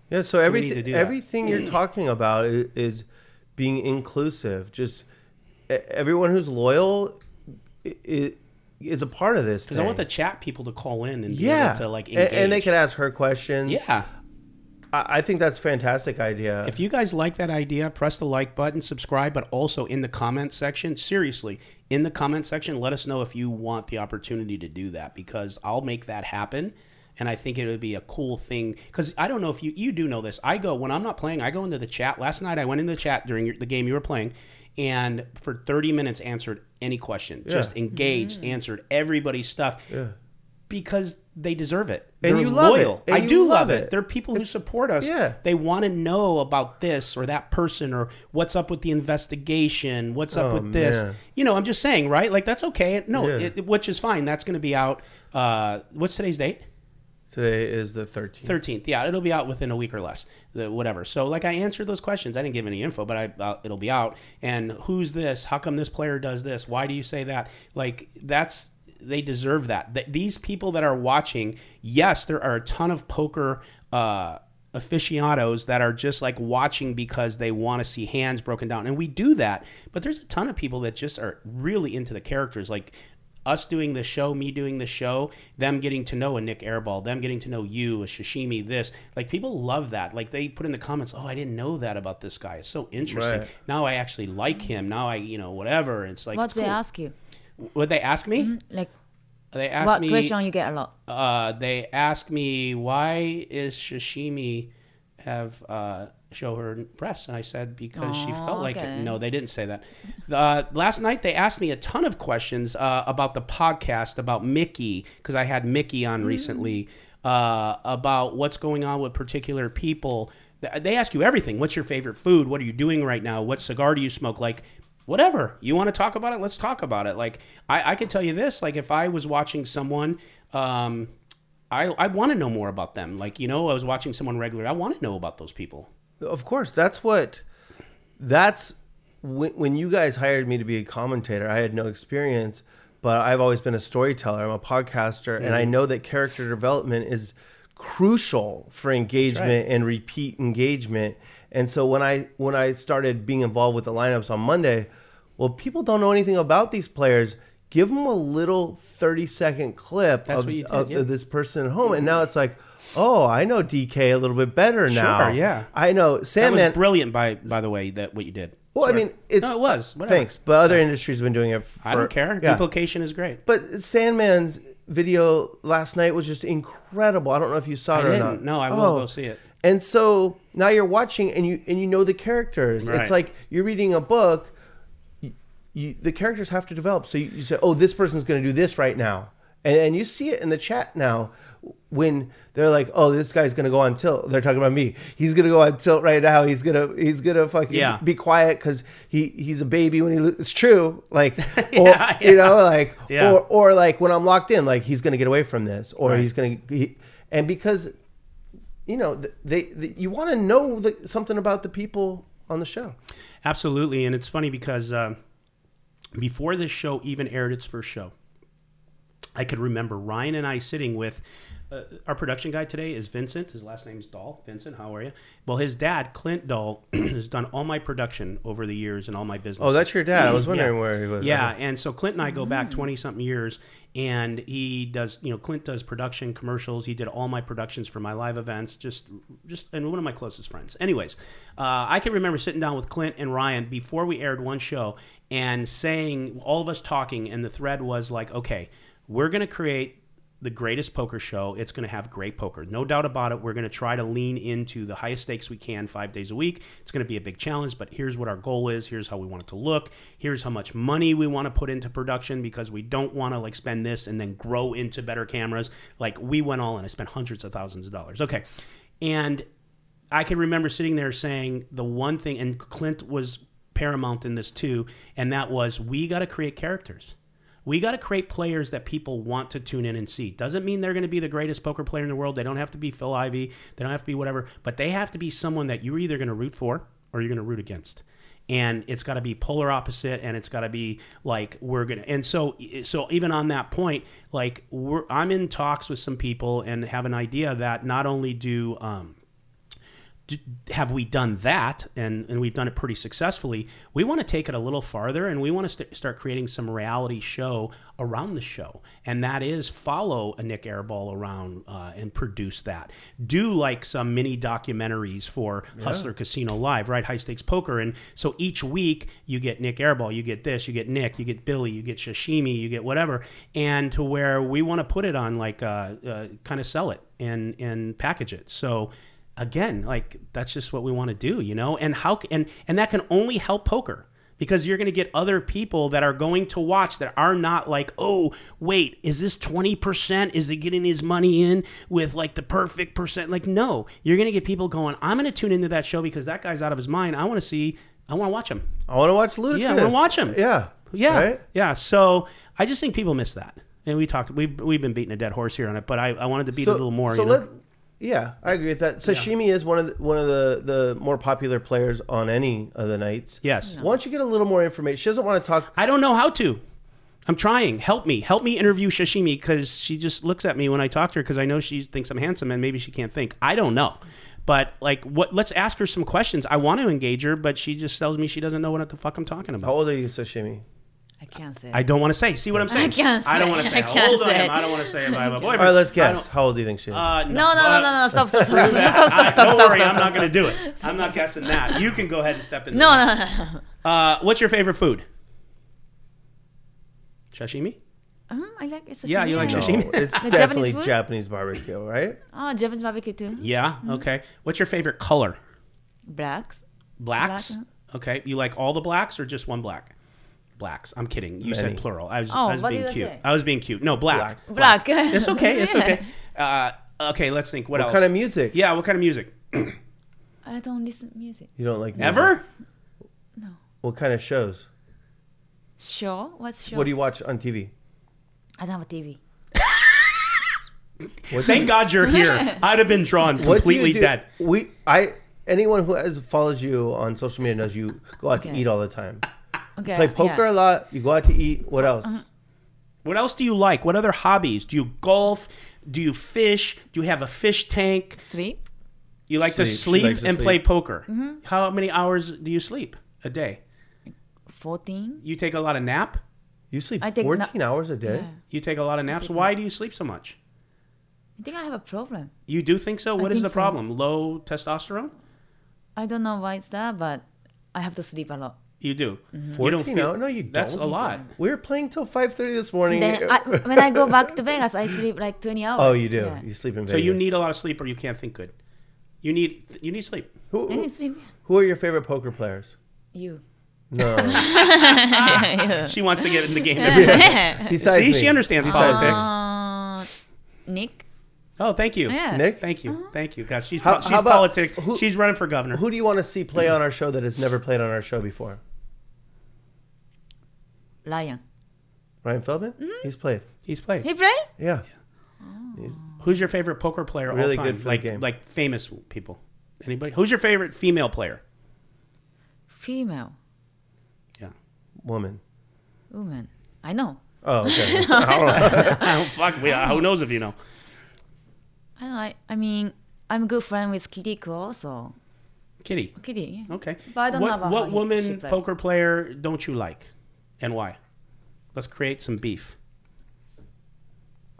Speaker 3: Yeah, so,
Speaker 2: need
Speaker 3: everything
Speaker 2: to do that.
Speaker 3: everything you're talking about is, is being inclusive. Just everyone who's loyal is, is a part of this.
Speaker 2: Because I want the chat people to call in and be
Speaker 3: yeah,
Speaker 2: able to like
Speaker 3: and,
Speaker 2: engage.
Speaker 3: and they can ask her questions.
Speaker 2: yeah.
Speaker 3: I, I think that's a fantastic idea.
Speaker 2: If you guys like that idea, press the like button, subscribe, but also in the comment section, seriously, in the comment section, let us know if you want the opportunity to do that because I'll make that happen. And I think it would be a cool thing because I don't know if you you do know this. I go when I'm not playing. I go into the chat. Last night I went into the chat during your, the game you were playing, and for 30 minutes answered any question, just engaged, answered everybody's stuff. Because they deserve it.
Speaker 3: And
Speaker 2: They're
Speaker 3: you love it.
Speaker 2: loyal.
Speaker 3: And
Speaker 2: I do
Speaker 3: love
Speaker 2: love it.
Speaker 3: it.
Speaker 2: They're people who support us.
Speaker 3: Yeah.
Speaker 2: They want to know about this or that person or what's up with the investigation, what's up
Speaker 3: Oh,
Speaker 2: with this.
Speaker 3: man.
Speaker 2: You know, I'm just saying, right? Like that's okay. No,
Speaker 3: Yeah.
Speaker 2: it, which is fine. That's going to be out. Uh, what's today's date?
Speaker 3: Today is the 13th.
Speaker 2: 13th. Yeah, it'll be out within a week or less. The, whatever. So, like, I answered those questions. I didn't give any info, but I uh, it'll be out. And who's this? How come this player does this? Why do you say that? Like, that's they deserve that. Th- these people that are watching, yes, there are a ton of poker. Uh, aficionados that are just like watching because they want to see hands broken down and we do that but there's a ton of people that just are really into the characters like us doing the show, me doing the show, them getting to know a Nick Airball, them getting to know you, a Sashimi, this. Like people love that. Like they put in the comments, "Oh, I didn't know that about this guy. It's so interesting.
Speaker 3: Right.
Speaker 2: Now I actually like him. Now I, you know, whatever." It's like
Speaker 4: what
Speaker 2: it's
Speaker 4: they
Speaker 2: cool.
Speaker 4: ask you?
Speaker 2: Would they ask me?
Speaker 4: Like
Speaker 2: They asked
Speaker 4: what
Speaker 2: me.
Speaker 4: question you get a lot?
Speaker 2: Uh, they ask me why is Sashimi have uh, show her breasts, and I said because she felt like it. No, they didn't say that. Uh, last night they asked me a ton of questions uh, about the podcast, about Mickey because I had Mickey on recently, uh, about what's going on with particular people. They ask you everything. What's your favorite food? What are you doing right now? What cigar do you smoke? Like whatever you want to talk about it let's talk about it like i, I can tell you this like if i was watching someone um, i, I want to know more about them like you know i was watching someone regularly i want to know about those people
Speaker 3: Of course, that's what. That's when, when you guys hired me to be a commentator. I had no experience, but I've always been a storyteller. I'm a podcaster, and I mm-hmm. know that character development is crucial for engagement and repeat engagement. And so when I when I started being involved with the lineups on Monday, well, people don't know anything about these players. Give them a little 30 second clip
Speaker 2: That's
Speaker 3: of,
Speaker 2: did,
Speaker 3: of
Speaker 2: yeah.
Speaker 3: this person at home, and mm-hmm. now it's like. Oh, I know DK a little bit better now.
Speaker 2: Sure, yeah.
Speaker 3: I know
Speaker 2: that
Speaker 3: Sandman.
Speaker 2: was brilliant by by the way that what you did
Speaker 3: Well, I mean, it's
Speaker 2: no, it was Whatever.
Speaker 3: thanks, but other industries have been doing it. For,
Speaker 2: i don't care
Speaker 3: Yeah.
Speaker 2: duplication is great
Speaker 3: But Sandman's video last night was just incredible. I don't know if you saw it
Speaker 2: I
Speaker 3: or
Speaker 2: didn't.
Speaker 3: not.
Speaker 2: No, I will
Speaker 3: Oh.
Speaker 2: go see it.
Speaker 3: And so now you're watching, and you and you know the characters.
Speaker 2: Right.
Speaker 3: It's like you're reading a book. You, you, the characters have to develop. So you, you say, "Oh, this person's going to do this right now," and, and you see it in the chat now when they're like, "Oh, this guy's going to go on tilt." They're talking about me. He's going to go on tilt right now. He's gonna he's gonna fucking
Speaker 2: Yeah.
Speaker 3: be quiet because he he's a baby when he. Lo- it's true. Like, or,
Speaker 2: Yeah,
Speaker 3: you know, like,
Speaker 2: Yeah.
Speaker 3: or or like when I'm locked in, like he's going to get away from this, or
Speaker 2: Right.
Speaker 3: he's going to. He, and because you know th- they, they you want to know the, something about the people on the show
Speaker 2: Absolutely, and it's funny because uh, before this show even aired its first show, I could remember Ryan and I sitting with uh, our production guy today is Vincent. His last name's Dahl. Vincent, how are you? Well, his dad, Clint Dahl, has done all my production over the years and all my business.
Speaker 3: oh that's your dad i was wondering where he was
Speaker 2: Yeah, and so Clint and I go back twenty something years, and he does. You know, Clint does production commercials. He did all my productions for my live events. Just, just, and one of my closest friends. Anyways, uh, I can remember sitting down with Clint and Ryan before we aired one show and saying all of us talking, and the thread was like, okay, we're gonna create the greatest poker show. It's going to have great poker. No doubt about it. We're going to try to lean into the highest stakes we can five days a week. It's going to be a big challenge, but here's what our goal is. Here's how we want it to look. Here's how much money we want to put into production because we don't want to like spend this and then grow into better cameras. Like we went all in. I spent hundreds of thousands of dollars. Okay. And I can remember sitting there saying the one thing, and Clint was paramount in this too, and that was we got to create characters. We got to create players that people want to tune in and see. Doesn't mean they're going to be the greatest poker player in the world. They don't have to be Phil Ivey. They don't have to be whatever, but they have to be someone that you're either going to root for or you're going to root against. And it's got to be polar opposite, and it's got to be like we're gonna. And so, so even on that point, like I'm in talks with some people and have an idea that not only do um, have we done that and, and we've done it pretty successfully we want to take it a little farther and we want to st- start creating some reality show around the show. And that is follow a Nik Airball around uh, and produce that. Do like some mini documentaries for hustler casino live right? High stakes poker. And so each week you get Nik Airball you get this you get nick you get billy you get sashimi you get whatever. And to where we want to put it on like uh, uh, kind of sell it and and package it. So again like that's just what we want to do you know and how and and that can only help poker because you're going to get other people that are going to watch that are not like oh wait is this 20% is he getting his money in with like the perfect percent like no you're going to get people going i'm going to tune into that show because that guy's out of his mind i want to see i want to watch him
Speaker 3: i want to watch ludacris
Speaker 2: Yeah, I wanna watch him.
Speaker 3: yeah
Speaker 2: yeah,
Speaker 3: right?
Speaker 2: yeah. So I just think people miss that, and we talked. We've we've been beating a dead horse here on it, but I, I wanted to beat it a little more.
Speaker 3: So
Speaker 2: you know?
Speaker 3: let, yeah, I agree with that. Sashimi is one of the, one of the, the more popular players on any of the nights.
Speaker 2: Yes.
Speaker 3: Why don't you get a little more information? She doesn't want to talk.
Speaker 2: I don't know how to. I'm trying. Help me. Help me interview Sashimi because she just looks at me when I talk to her because I know she thinks I'm handsome and maybe she can't think. I don't know. But like, what? Let's ask her some questions. I want to engage her, but she just tells me she doesn't know what the fuck I'm talking about.
Speaker 3: How old are you, Sashimi?
Speaker 4: I can't say.
Speaker 2: I don't want to say. See what I'm saying?
Speaker 4: I can't say.
Speaker 2: I don't want to say
Speaker 4: I
Speaker 2: how
Speaker 4: can't
Speaker 2: old I
Speaker 4: say.
Speaker 2: am. I don't want to say if I have a boyfriend.
Speaker 3: All right, let's guess. How old do you think she is?
Speaker 2: Uh,
Speaker 4: no, no, no,
Speaker 2: uh,
Speaker 4: no, no, stop, stop, stop, stop, stop, stop,
Speaker 2: I-
Speaker 4: stop,
Speaker 2: don't worry, I'm not going to do it. I'm not guessing that. You can go ahead and step in.
Speaker 4: No, no, no, no.
Speaker 2: Uh, what's your favorite food? Sashimi?
Speaker 4: Um, I like it's
Speaker 2: Yeah, you like
Speaker 3: no,
Speaker 2: sashimi?
Speaker 3: it's
Speaker 4: Japanese
Speaker 3: definitely
Speaker 4: food?
Speaker 3: Japanese barbecue, right?
Speaker 4: Oh, Japanese barbecue too.
Speaker 2: Yeah. Okay. What's your favorite color?
Speaker 4: Blacks.
Speaker 2: Blacks.
Speaker 4: Black,
Speaker 2: Okay. You like all the blacks or just one black? Blacks. I'm kidding. You
Speaker 3: Many.
Speaker 2: said plural. I was,
Speaker 4: Oh,
Speaker 2: I was being
Speaker 4: did I
Speaker 2: cute.
Speaker 4: say?
Speaker 2: I was being cute. No, black.
Speaker 3: Black.
Speaker 4: Black.
Speaker 2: It's okay. It's
Speaker 4: Yeah.
Speaker 2: okay. Uh, okay. Let's think. What,
Speaker 3: What
Speaker 2: else?
Speaker 3: kind of music?
Speaker 2: Yeah. What kind of music?
Speaker 4: I don't listen to music.
Speaker 3: You don't like music?
Speaker 2: Ever? No.
Speaker 3: What kind of shows?
Speaker 4: Show? What's show?
Speaker 3: What do you watch on TV?
Speaker 4: I don't have a TV.
Speaker 3: What
Speaker 2: Thank God you're here. I'd have been drawn
Speaker 3: What do
Speaker 2: completely
Speaker 3: do?
Speaker 2: dead.
Speaker 3: We, I, anyone who has follows you on social media knows you go out to eat all the time.
Speaker 4: Okay.
Speaker 3: Play poker
Speaker 4: yeah.
Speaker 3: a lot. You go out to eat. What else?
Speaker 2: What else do you like? What other hobbies? Do you golf? Do you fish? Do you have a fish tank?
Speaker 4: Sleep.
Speaker 2: You like to
Speaker 3: Sleep. She
Speaker 2: sleep
Speaker 3: likes to
Speaker 2: and
Speaker 3: sleep.
Speaker 2: play poker.
Speaker 4: Mm-hmm.
Speaker 2: How many hours do you sleep a day?
Speaker 4: 14.
Speaker 2: You take a lot of nap?
Speaker 3: You sleep
Speaker 4: I think no-
Speaker 3: 14 hours a day.
Speaker 4: Yeah.
Speaker 2: You take a lot of naps? Why do you sleep so much?
Speaker 4: I think I have a problem.
Speaker 2: You do think so? What is
Speaker 4: think
Speaker 2: the
Speaker 4: so.
Speaker 2: problem? Low testosterone?
Speaker 4: I don't know why it's that, but I have to sleep a lot.
Speaker 2: You do.
Speaker 4: Mm-hmm.
Speaker 2: You
Speaker 3: 14
Speaker 2: don't feel,
Speaker 3: hours? No, you don't.
Speaker 2: That's a lot.
Speaker 3: We were playing till 5:30 this morning.
Speaker 4: Then I, when I go back to Vegas, I sleep like 20 hours.
Speaker 3: oh, you do.
Speaker 4: Yeah.
Speaker 3: You sleep in Vegas.
Speaker 2: So you need a lot of sleep or you can't think good. You need you need sleep.
Speaker 3: Who,
Speaker 4: I need sleep.
Speaker 3: who are your favorite poker players?
Speaker 4: You.
Speaker 3: No.
Speaker 2: She wants to get in the game.
Speaker 3: Besides
Speaker 2: See,
Speaker 3: me.
Speaker 2: she understands
Speaker 3: Besides
Speaker 2: politics.
Speaker 4: Uh, Nick.
Speaker 2: Oh, thank you.
Speaker 4: Yeah.
Speaker 3: Nick,
Speaker 2: Thank you. Thank you. God, she's
Speaker 3: How-
Speaker 2: she's
Speaker 3: how about-
Speaker 2: politics.
Speaker 3: who-
Speaker 2: she's running for governor.
Speaker 3: who do you want to see play on our show that has never played on our show before?
Speaker 4: Ryan.
Speaker 3: Ryan Feldman?
Speaker 4: Mm-hmm.
Speaker 3: He's played.
Speaker 2: He's played.
Speaker 4: He play?
Speaker 3: Yeah. He's,
Speaker 2: Who's your favorite poker player
Speaker 3: Really
Speaker 2: all time?
Speaker 3: good for the
Speaker 2: like
Speaker 3: game.
Speaker 2: like famous people. Anybody? Who's your favorite female player?
Speaker 4: Female.
Speaker 2: Yeah.
Speaker 3: woman.
Speaker 4: Woman. I know.
Speaker 3: Oh, okay.
Speaker 2: oh, fuck. We, uh, who knows if you know?
Speaker 4: I don't like. I mean, I'm a good friend with Kitty Kuo, so
Speaker 2: Kitty.
Speaker 4: Kitty. yeah.
Speaker 2: Okay.
Speaker 4: But I don't
Speaker 2: what
Speaker 4: know about
Speaker 2: what
Speaker 4: how he- she
Speaker 2: woman poker player don't you like, and why? Let's create some beef.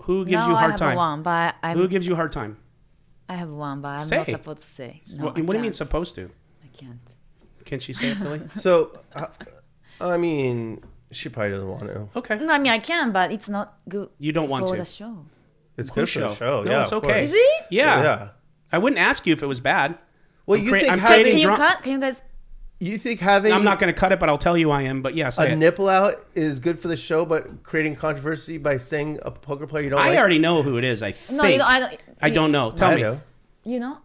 Speaker 2: Who gives
Speaker 4: now
Speaker 2: you a
Speaker 4: I
Speaker 2: hard
Speaker 4: have
Speaker 2: time?
Speaker 4: one, but I'm,
Speaker 2: Who gives you hard time?
Speaker 4: I have one, but I'm
Speaker 2: Say.
Speaker 4: not supposed to say. No,
Speaker 2: what, what do you mean supposed to?
Speaker 4: I can't.
Speaker 2: Can she say it, Billy?
Speaker 3: so, uh, I mean, she probably doesn't want to.
Speaker 2: okay.
Speaker 4: No, I mean I can, but it's not good.
Speaker 2: You don't want to.
Speaker 4: for
Speaker 2: to.
Speaker 4: the show.
Speaker 3: It's good for the show.
Speaker 2: No,
Speaker 3: yeah,
Speaker 2: it's okay.
Speaker 4: Is it?
Speaker 2: Yeah.
Speaker 3: Yeah.
Speaker 2: I wouldn't ask you if it was bad.
Speaker 3: Well,
Speaker 2: I'm
Speaker 3: you
Speaker 2: crea-
Speaker 3: think
Speaker 2: I'm
Speaker 3: having,
Speaker 2: creating
Speaker 4: Can you
Speaker 2: dra-
Speaker 4: cut? Can you guys?
Speaker 3: You think having
Speaker 2: I'm not going to cut it, but I'll tell you I am. But yeah,
Speaker 3: a
Speaker 2: it.
Speaker 3: nipple out is good for the show, but creating controversy by saying a poker player you don't
Speaker 2: I
Speaker 3: like.
Speaker 2: already know who it is. I think.
Speaker 4: No, you don't. I don't.
Speaker 2: I don't know. Tell
Speaker 3: I
Speaker 2: me.
Speaker 3: know.
Speaker 4: You know?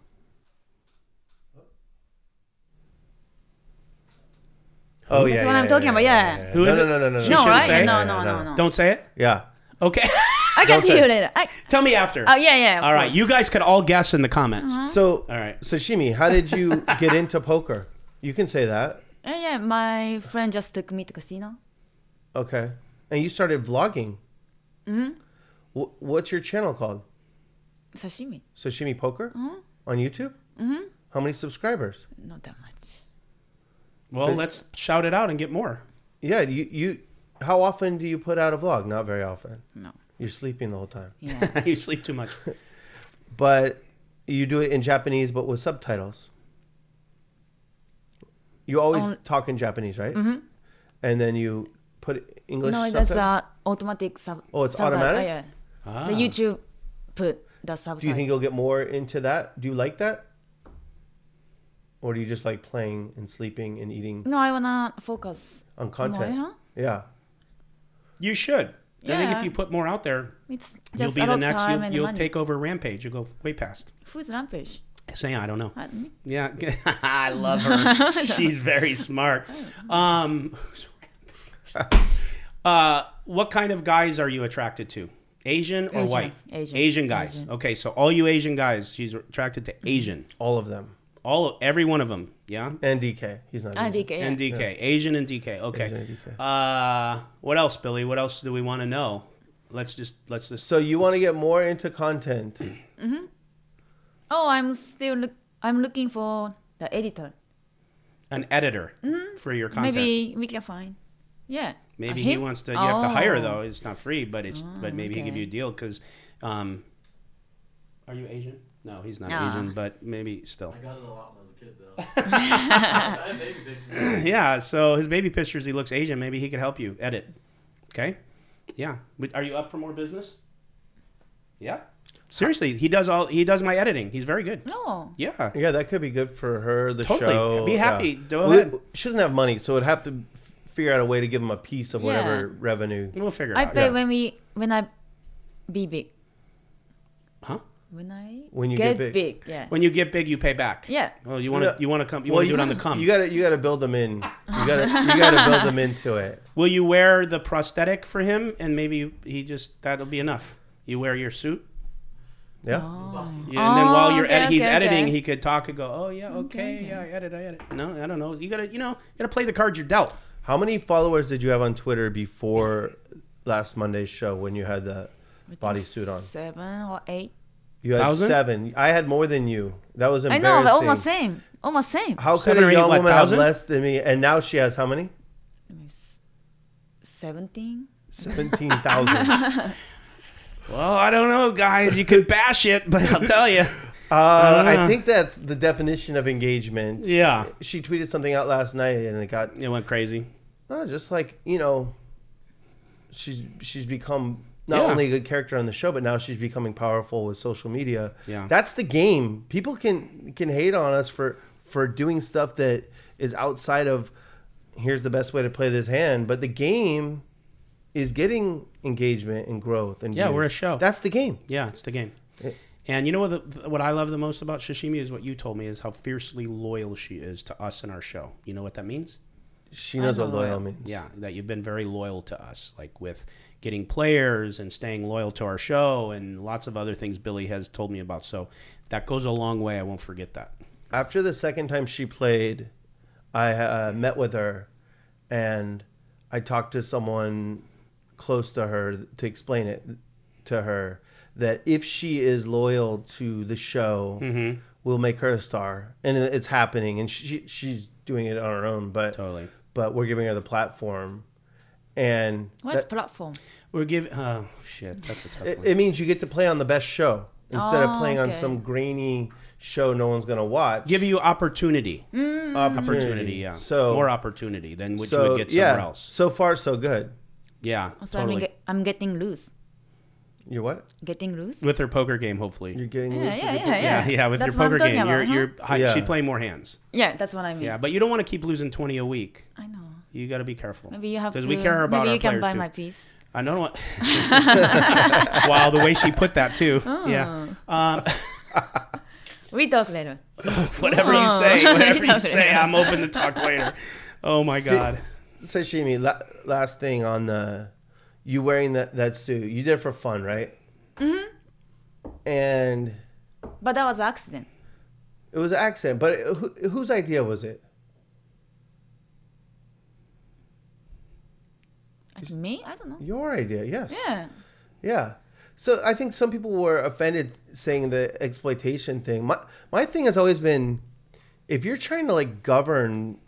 Speaker 3: Oh yeah,
Speaker 4: That's what
Speaker 3: yeah,
Speaker 4: I'm talking
Speaker 3: yeah,
Speaker 4: about, yeah.
Speaker 2: Who
Speaker 3: no,
Speaker 2: is
Speaker 3: no,
Speaker 2: it?
Speaker 3: no, no, no,
Speaker 2: She
Speaker 4: no, right?
Speaker 2: say?
Speaker 4: No,
Speaker 3: Yeah,
Speaker 4: no, no,
Speaker 3: no.
Speaker 4: no.
Speaker 2: Don't say it.
Speaker 3: Yeah.
Speaker 2: Okay.
Speaker 4: I can
Speaker 3: Don't
Speaker 4: tell you
Speaker 3: it.
Speaker 4: later. I,
Speaker 2: tell me after.
Speaker 4: oh yeah, yeah. of
Speaker 2: All right.
Speaker 4: course. Uh-huh.
Speaker 2: You guys could all guess in the comments.
Speaker 3: So,
Speaker 2: All right.
Speaker 3: Sashimi, how did you get into poker? You can say that.
Speaker 4: Yeah, yeah. My friend just took me to casino.
Speaker 3: Okay. And you started vlogging. Mm-hmm. what's your channel called?
Speaker 4: Sashimi.
Speaker 3: Sashimi Poker on YouTube. Mm-hmm. How many subscribers?
Speaker 4: Not that much.
Speaker 2: Well, let's shout it out and get more.
Speaker 3: Yeah, you you. How often do you put out a vlog? Not very often.
Speaker 4: No.
Speaker 3: You're sleeping the whole time.
Speaker 4: Yeah.
Speaker 2: you sleep too much.
Speaker 3: But you do it in Japanese, but with subtitles. You always
Speaker 4: Only-
Speaker 3: talk in Japanese, right? Mm-hmm. And then you put English.
Speaker 4: no, that's
Speaker 3: subtitles?
Speaker 4: uh, automatic sub.
Speaker 3: Oh, it's
Speaker 4: subtitle.
Speaker 3: automatic?
Speaker 4: Yeah.
Speaker 2: Ah.
Speaker 4: The YouTube put the subtitle.
Speaker 3: Do you think you'll get more into that? Do you like that? Or do you just like playing and sleeping and eating
Speaker 4: No, I wanna focus.
Speaker 3: on content?
Speaker 4: More,
Speaker 3: Yeah.
Speaker 2: You should. I think if you put more out there,
Speaker 4: It's
Speaker 2: you'll be the next. You,
Speaker 4: and
Speaker 2: you'll take over Rampage. You'll go way past.
Speaker 4: Who's Rampage?
Speaker 2: Say, I don't know.
Speaker 4: Me?
Speaker 2: Yeah, I love her. She's very smart. Um, uh, what kind of guys are you attracted to? Asian or
Speaker 4: Asian.
Speaker 2: white?
Speaker 4: Asian.
Speaker 2: guys.
Speaker 4: Asian.
Speaker 2: Okay, so all you Asian guys, she's attracted to Asian.
Speaker 3: All of them.
Speaker 2: All of every one of them. Yeah.
Speaker 3: And DK. He's not.
Speaker 4: Ah,
Speaker 3: Asian.
Speaker 4: DK. Yeah.
Speaker 2: And DK, Asian and DK. Okay.
Speaker 3: Asian and DK.
Speaker 2: Uh, what else, Billy? What else do we want to know? Let's just let's just.
Speaker 3: So you want to get more into content.
Speaker 4: Oh, I'm still look. I'm looking for the editor.
Speaker 2: an editor for your content. Maybe,
Speaker 4: Maybe we can find. Yeah. Uh,
Speaker 2: he wants to. You have to hire
Speaker 4: Oh.
Speaker 2: though. It's not free, but it's but maybe he give you a deal because. Um, are you Asian? No, he's not. Asian, but maybe still.
Speaker 6: I got it a lot when I was a kid, though. I had baby pictures.
Speaker 2: Yeah. So his baby pictures, he looks Asian. Maybe he could help you edit. Okay. Yeah. But are you up for more business? Yeah. Seriously, he does all. He does my editing. He's very good.
Speaker 4: No.
Speaker 2: Yeah.
Speaker 3: Yeah, that could be good for her. The
Speaker 2: Totally.
Speaker 3: show.
Speaker 2: Be
Speaker 3: yeah.
Speaker 2: happy. Go
Speaker 3: We-
Speaker 2: ahead.
Speaker 3: She doesn't have money, so it'd have to figure out a way to give him a piece of whatever revenue.
Speaker 2: We'll figure it
Speaker 4: I
Speaker 2: out.
Speaker 4: pay
Speaker 3: yeah.
Speaker 4: when we when I be big.
Speaker 2: Huh?
Speaker 4: When I
Speaker 3: When you get
Speaker 4: get,
Speaker 3: big.
Speaker 4: big. yeah.
Speaker 2: When you get big, you pay back.
Speaker 4: Yeah.
Speaker 2: Oh, you want to you want to come you
Speaker 3: Well,
Speaker 2: want to do it on the come.
Speaker 3: You gotta you gotta build them in. You gotta you gotta build them into it.
Speaker 2: Will you wear the prosthetic for him and maybe he just that'll be enough. You wear your suit.
Speaker 3: Yeah.
Speaker 2: Yeah, and then while
Speaker 4: Oh,
Speaker 2: you're
Speaker 4: okay,
Speaker 2: ed- he's
Speaker 4: okay,
Speaker 2: editing,
Speaker 4: okay.
Speaker 2: he could talk and go, "Oh yeah, okay, yeah, I edit, I edit." No, I don't know. You gotta, you know, you gotta play the cards you're dealt.
Speaker 3: How many followers did you have on Twitter before last Monday's show when you had the bodysuit on?
Speaker 4: Seven or eight.
Speaker 3: You had
Speaker 2: Thousand?
Speaker 3: seven. I had more than you. That was embarrassing.
Speaker 4: I
Speaker 3: embarrassing.
Speaker 4: know, but almost same. Almost same.
Speaker 3: How could
Speaker 2: Seven or
Speaker 3: a
Speaker 2: eight,
Speaker 3: young
Speaker 2: what,
Speaker 3: woman have
Speaker 2: thousand?
Speaker 3: less than me? And now she has how many?
Speaker 4: Seventeen.
Speaker 3: Seventeen thousand.
Speaker 2: Well, I don't know, guys. You could bash it, but I'll tell you.
Speaker 3: Uh,
Speaker 2: Uh.
Speaker 3: I think that's the definition of engagement.
Speaker 2: Yeah,
Speaker 3: She tweeted something out last night, and it got
Speaker 2: it went crazy.
Speaker 3: uh, just like you know. She's she's become not
Speaker 2: Yeah.
Speaker 3: only a good character on the show, but now she's becoming powerful with social media.
Speaker 2: Yeah.
Speaker 3: that's the game. People can can hate on us for for doing stuff that is outside of. Here's the best way to play this hand, but the game is getting engagement and growth and
Speaker 2: Yeah,
Speaker 3: views.
Speaker 2: we're a show.
Speaker 3: That's the game.
Speaker 2: Yeah, it's the game. And you know what? The, what I love the most about Sashimi is what you told me is how fiercely loyal she is to us and our show. You know what that means?
Speaker 3: She knows what
Speaker 4: know
Speaker 3: loyal
Speaker 4: loyal.
Speaker 3: means.
Speaker 2: Yeah, that you've been very loyal to us, like with getting players and staying loyal to our show and lots of other things Billy has told me about. So that goes a long way. I won't forget that.
Speaker 3: after the second time she played, I uh, met with her, and I talked to someone close to her to explain it to her that if she is loyal to the show,
Speaker 2: Mm-hmm.
Speaker 3: we'll make her a star, and it's happening, and she she's doing it on her own, but
Speaker 2: Totally.
Speaker 3: but we're giving her the platform, and
Speaker 4: What's
Speaker 3: that-
Speaker 4: platform?
Speaker 2: We're giving. Oh shit, that's a tough
Speaker 3: it,
Speaker 2: one.
Speaker 3: it means you get to play on the best show instead of
Speaker 4: Oh,
Speaker 3: playing on some grainy show no one's gonna watch.
Speaker 2: Give you opportunity.
Speaker 4: Mm.
Speaker 2: Opportunity, yeah.
Speaker 3: So
Speaker 2: more opportunity than what
Speaker 3: so
Speaker 2: you would get somewhere
Speaker 3: yeah,
Speaker 2: else.
Speaker 3: so far so good.
Speaker 2: Yeah,
Speaker 4: So
Speaker 2: totally.
Speaker 4: I'm, get, I'm getting loose.
Speaker 3: You're what?
Speaker 4: Getting loose.
Speaker 2: with her poker game, hopefully.
Speaker 3: You're getting
Speaker 4: Yeah,
Speaker 3: loose
Speaker 4: yeah,
Speaker 3: with
Speaker 4: yeah,
Speaker 3: your-
Speaker 2: yeah, yeah, with
Speaker 4: That's
Speaker 2: your poker game,
Speaker 4: talking
Speaker 2: you're
Speaker 4: about,
Speaker 2: you're hi-
Speaker 3: Yeah.
Speaker 2: she'd play more hands.
Speaker 4: Yeah, that's what I mean.
Speaker 2: Yeah, but you don't want to keep losing twenty a week.
Speaker 4: I know.
Speaker 2: You got to be careful.
Speaker 4: Maybe you have
Speaker 2: because we care about
Speaker 4: maybe
Speaker 2: our
Speaker 4: you can
Speaker 2: players
Speaker 4: buy
Speaker 2: too.
Speaker 4: my piece.
Speaker 2: I don't know what. wow, the way she put that too. Yeah. Um,
Speaker 4: We talk later.
Speaker 2: whatever you
Speaker 4: Oh.
Speaker 2: say, whatever you
Speaker 4: Okay.
Speaker 2: say, I'm open to talk later. Oh my god.
Speaker 3: Sashimi, la- last thing on the you wearing that that suit. You did it for fun, right? Mm-hmm. And
Speaker 4: But that was accident.
Speaker 3: it was an accident. But who, whose idea was it?
Speaker 4: Like me? I don't know.
Speaker 3: Your idea, yes.
Speaker 4: Yeah.
Speaker 3: Yeah. So I think some people were offended saying the exploitation thing. My my thing has always been if you're trying to like govern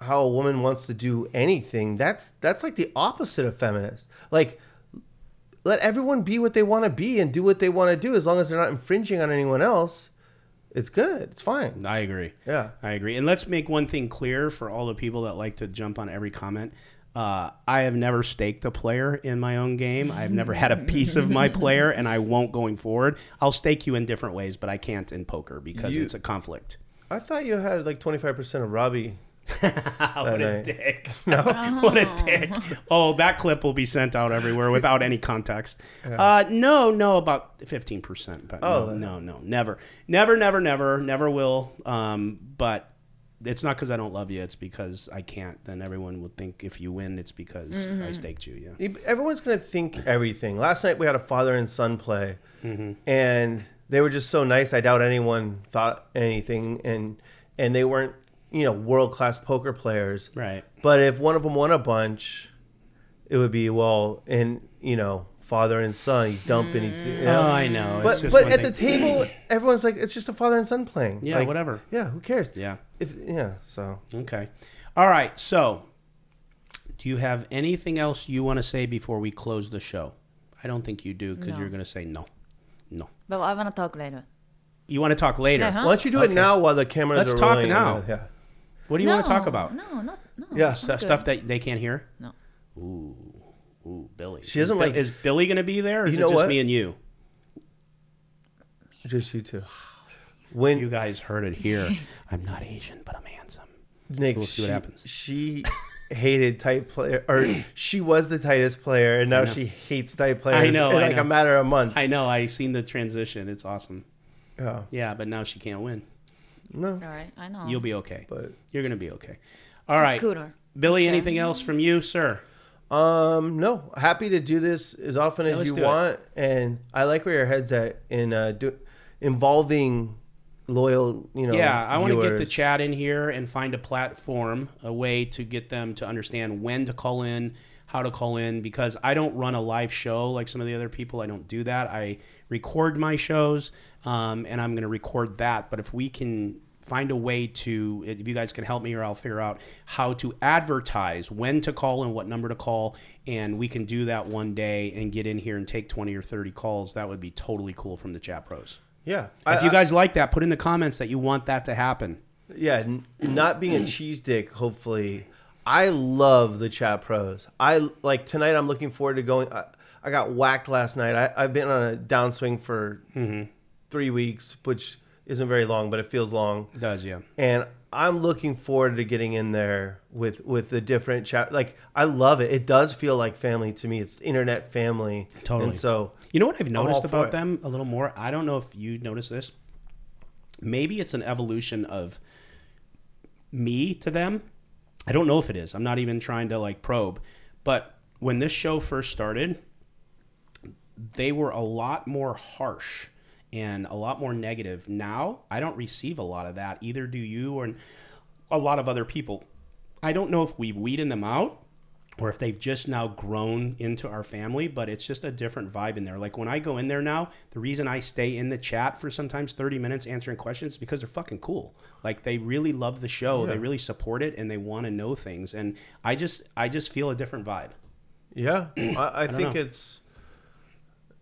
Speaker 3: how a woman wants to do anything, that's that's like the opposite of feminist. Like let everyone be what they want to be and do what they want to do as long as they're not infringing on anyone else. It's good. It's fine.
Speaker 2: I agree.
Speaker 3: Yeah.
Speaker 2: I agree. And let's make one thing clear for all the people that like to jump on every comment. Uh, I have never staked a player in my own game. I've never had a piece of my player, and I won't going forward. I'll stake you in different ways, but I can't in poker because
Speaker 3: You-
Speaker 2: it's a conflict.
Speaker 3: I thought you had like 25% of Robbie.
Speaker 2: what a
Speaker 3: night.
Speaker 2: dick. what a dick. Oh, that clip will be sent out everywhere without any context. Uh, no, no, about 15%. But
Speaker 3: Oh.
Speaker 2: no, no, no, never. Never, never, never, never will. Um, but it's not because I don't love you. It's because I can't. Then everyone will think if you win, it's because I staked you. Yeah.
Speaker 3: everyone's going to think everything. Last night we had a father and son play,
Speaker 2: Mm-hmm.
Speaker 3: and they were just so nice. I doubt anyone thought anything, and and they weren't you know world class poker players.
Speaker 2: Right.
Speaker 3: But if one of them won a bunch, it would be well, and you know father and son. He's dumping. He's you know.
Speaker 2: Oh, I know. It's
Speaker 3: but
Speaker 2: just
Speaker 3: but
Speaker 2: one
Speaker 3: at the table, everyone's like, it's just a father and son playing.
Speaker 2: Yeah,
Speaker 3: Like,
Speaker 2: whatever.
Speaker 3: Yeah, who cares?
Speaker 2: Yeah.
Speaker 3: If yeah, so
Speaker 2: Okay. All right. So, do you have anything else you want to say before we close the show? I don't think you do because
Speaker 4: No.
Speaker 2: you're going to say no. No.
Speaker 4: But I wanna talk later.
Speaker 2: You want to talk later.
Speaker 4: Uh-huh.
Speaker 3: why don't you do it now while the cameras
Speaker 2: Let's
Speaker 3: are
Speaker 2: talk
Speaker 3: rolling?
Speaker 2: now.
Speaker 3: Yeah.
Speaker 2: What do you want to talk about?
Speaker 4: No, not no.
Speaker 3: Yeah.
Speaker 4: it's
Speaker 2: Stu-
Speaker 4: good.
Speaker 2: Stuff that they can't hear?
Speaker 4: No.
Speaker 2: Ooh. Ooh, Billy.
Speaker 3: She doesn't
Speaker 2: is, Bi-
Speaker 3: like-
Speaker 2: Is Billy going to be there or is
Speaker 3: You
Speaker 2: it
Speaker 3: know
Speaker 2: just
Speaker 3: what?
Speaker 2: me and you?
Speaker 3: Just you two. When
Speaker 2: You guys heard it here. I'm not Asian, but I'm handsome.
Speaker 3: Nick,
Speaker 2: We'll see what
Speaker 3: she,
Speaker 2: happens.
Speaker 3: She hated tight player, or she was the tightest player, and now she hates tight players.
Speaker 2: I know,
Speaker 3: in
Speaker 2: I
Speaker 3: like
Speaker 2: know.
Speaker 3: a matter of months.
Speaker 2: I know. I seen the transition. It's awesome.
Speaker 3: Yeah,
Speaker 2: Yeah, but now she can't win.
Speaker 3: No,
Speaker 4: All right, I know.
Speaker 2: You'll be okay.
Speaker 3: but
Speaker 2: You're gonna be okay. All right,
Speaker 4: cooler.
Speaker 2: Billy. Anything else from you, sir?
Speaker 3: Um, no. Happy to do this as often
Speaker 2: Yeah,
Speaker 3: as
Speaker 2: let's
Speaker 3: you
Speaker 2: do it.
Speaker 3: want, and I like where your head's at in uh, do, involving loyal. You know,
Speaker 2: Yeah, I want to get the chat in here and find a platform, a way to get them to understand when to call in, how to call in, because I don't run a live show like some of the other people. I don't do that. I record my shows, um, and I'm going to record that. But if we can find a way to, if you guys can help me, or I'll figure out how to advertise when to call and what number to call, and we can do that one day and get in here and take 20 or 30 calls. That would be totally cool from the chat pros.
Speaker 3: Yeah,
Speaker 2: If you guys like that, put in the comments that you want that to happen.
Speaker 3: Yeah, n- not being a cheese dick. Hopefully, I love the chat pros. I like tonight. I'm looking forward to going. I, I got whacked last night. I, I've been on a downswing for mm-hmm. three weeks, which isn't very long, but it feels long.
Speaker 2: It does, yeah.
Speaker 3: And I'm looking forward to getting in there with with the different chat. Like I love it. It does feel like family to me. It's internet family.
Speaker 2: Totally.
Speaker 3: And so
Speaker 2: You know what I've noticed about them a little more? I don't know if you notice this. Maybe it's an evolution of me to them. I don't know if it is. I'm not even trying to like probe. But when this show first started, they were a lot more harsh and a lot more negative. Now, I don't receive a lot of that. Either do you or a lot of other people. I don't know if we've weeded them out or if they've just now grown into our family, but it's just a different vibe in there. Like when I go in there now, the reason I stay in the chat for sometimes 30 minutes answering questions is because they're fucking cool. Like they really love the show, they really support it and they want to know things and I just I just feel a different vibe.
Speaker 3: Yeah, I, I, think
Speaker 2: know.
Speaker 3: it's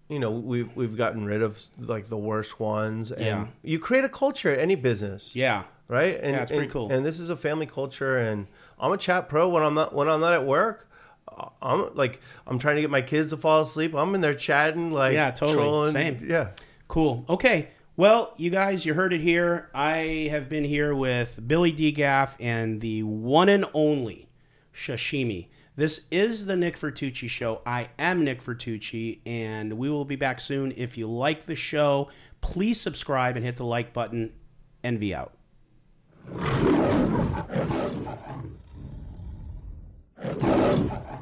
Speaker 3: you know we've we've gotten rid of like the worst ones, and
Speaker 2: Yeah.
Speaker 3: you create a culture at any business,
Speaker 2: Yeah.
Speaker 3: Right? And,
Speaker 2: Yeah, it's pretty
Speaker 3: and-
Speaker 2: cool.
Speaker 3: And this is a family culture, and I'm a chat pro when I'm not when I'm not at work. uh, I'm like I'm trying to get my kids to fall asleep. I'm in there chatting, like
Speaker 2: Yeah, totally.
Speaker 3: trolling.
Speaker 2: Same.
Speaker 3: Yeah,
Speaker 2: Cool. Okay. Well, you guys, you heard it here. I have been here with Billy DGAF and the one and only Sashimi. This is the Nick Vertucci Show. I am Nick Vertucci, and we will be back soon. If you like the show, please subscribe and hit the like button. Envy out. Thank you.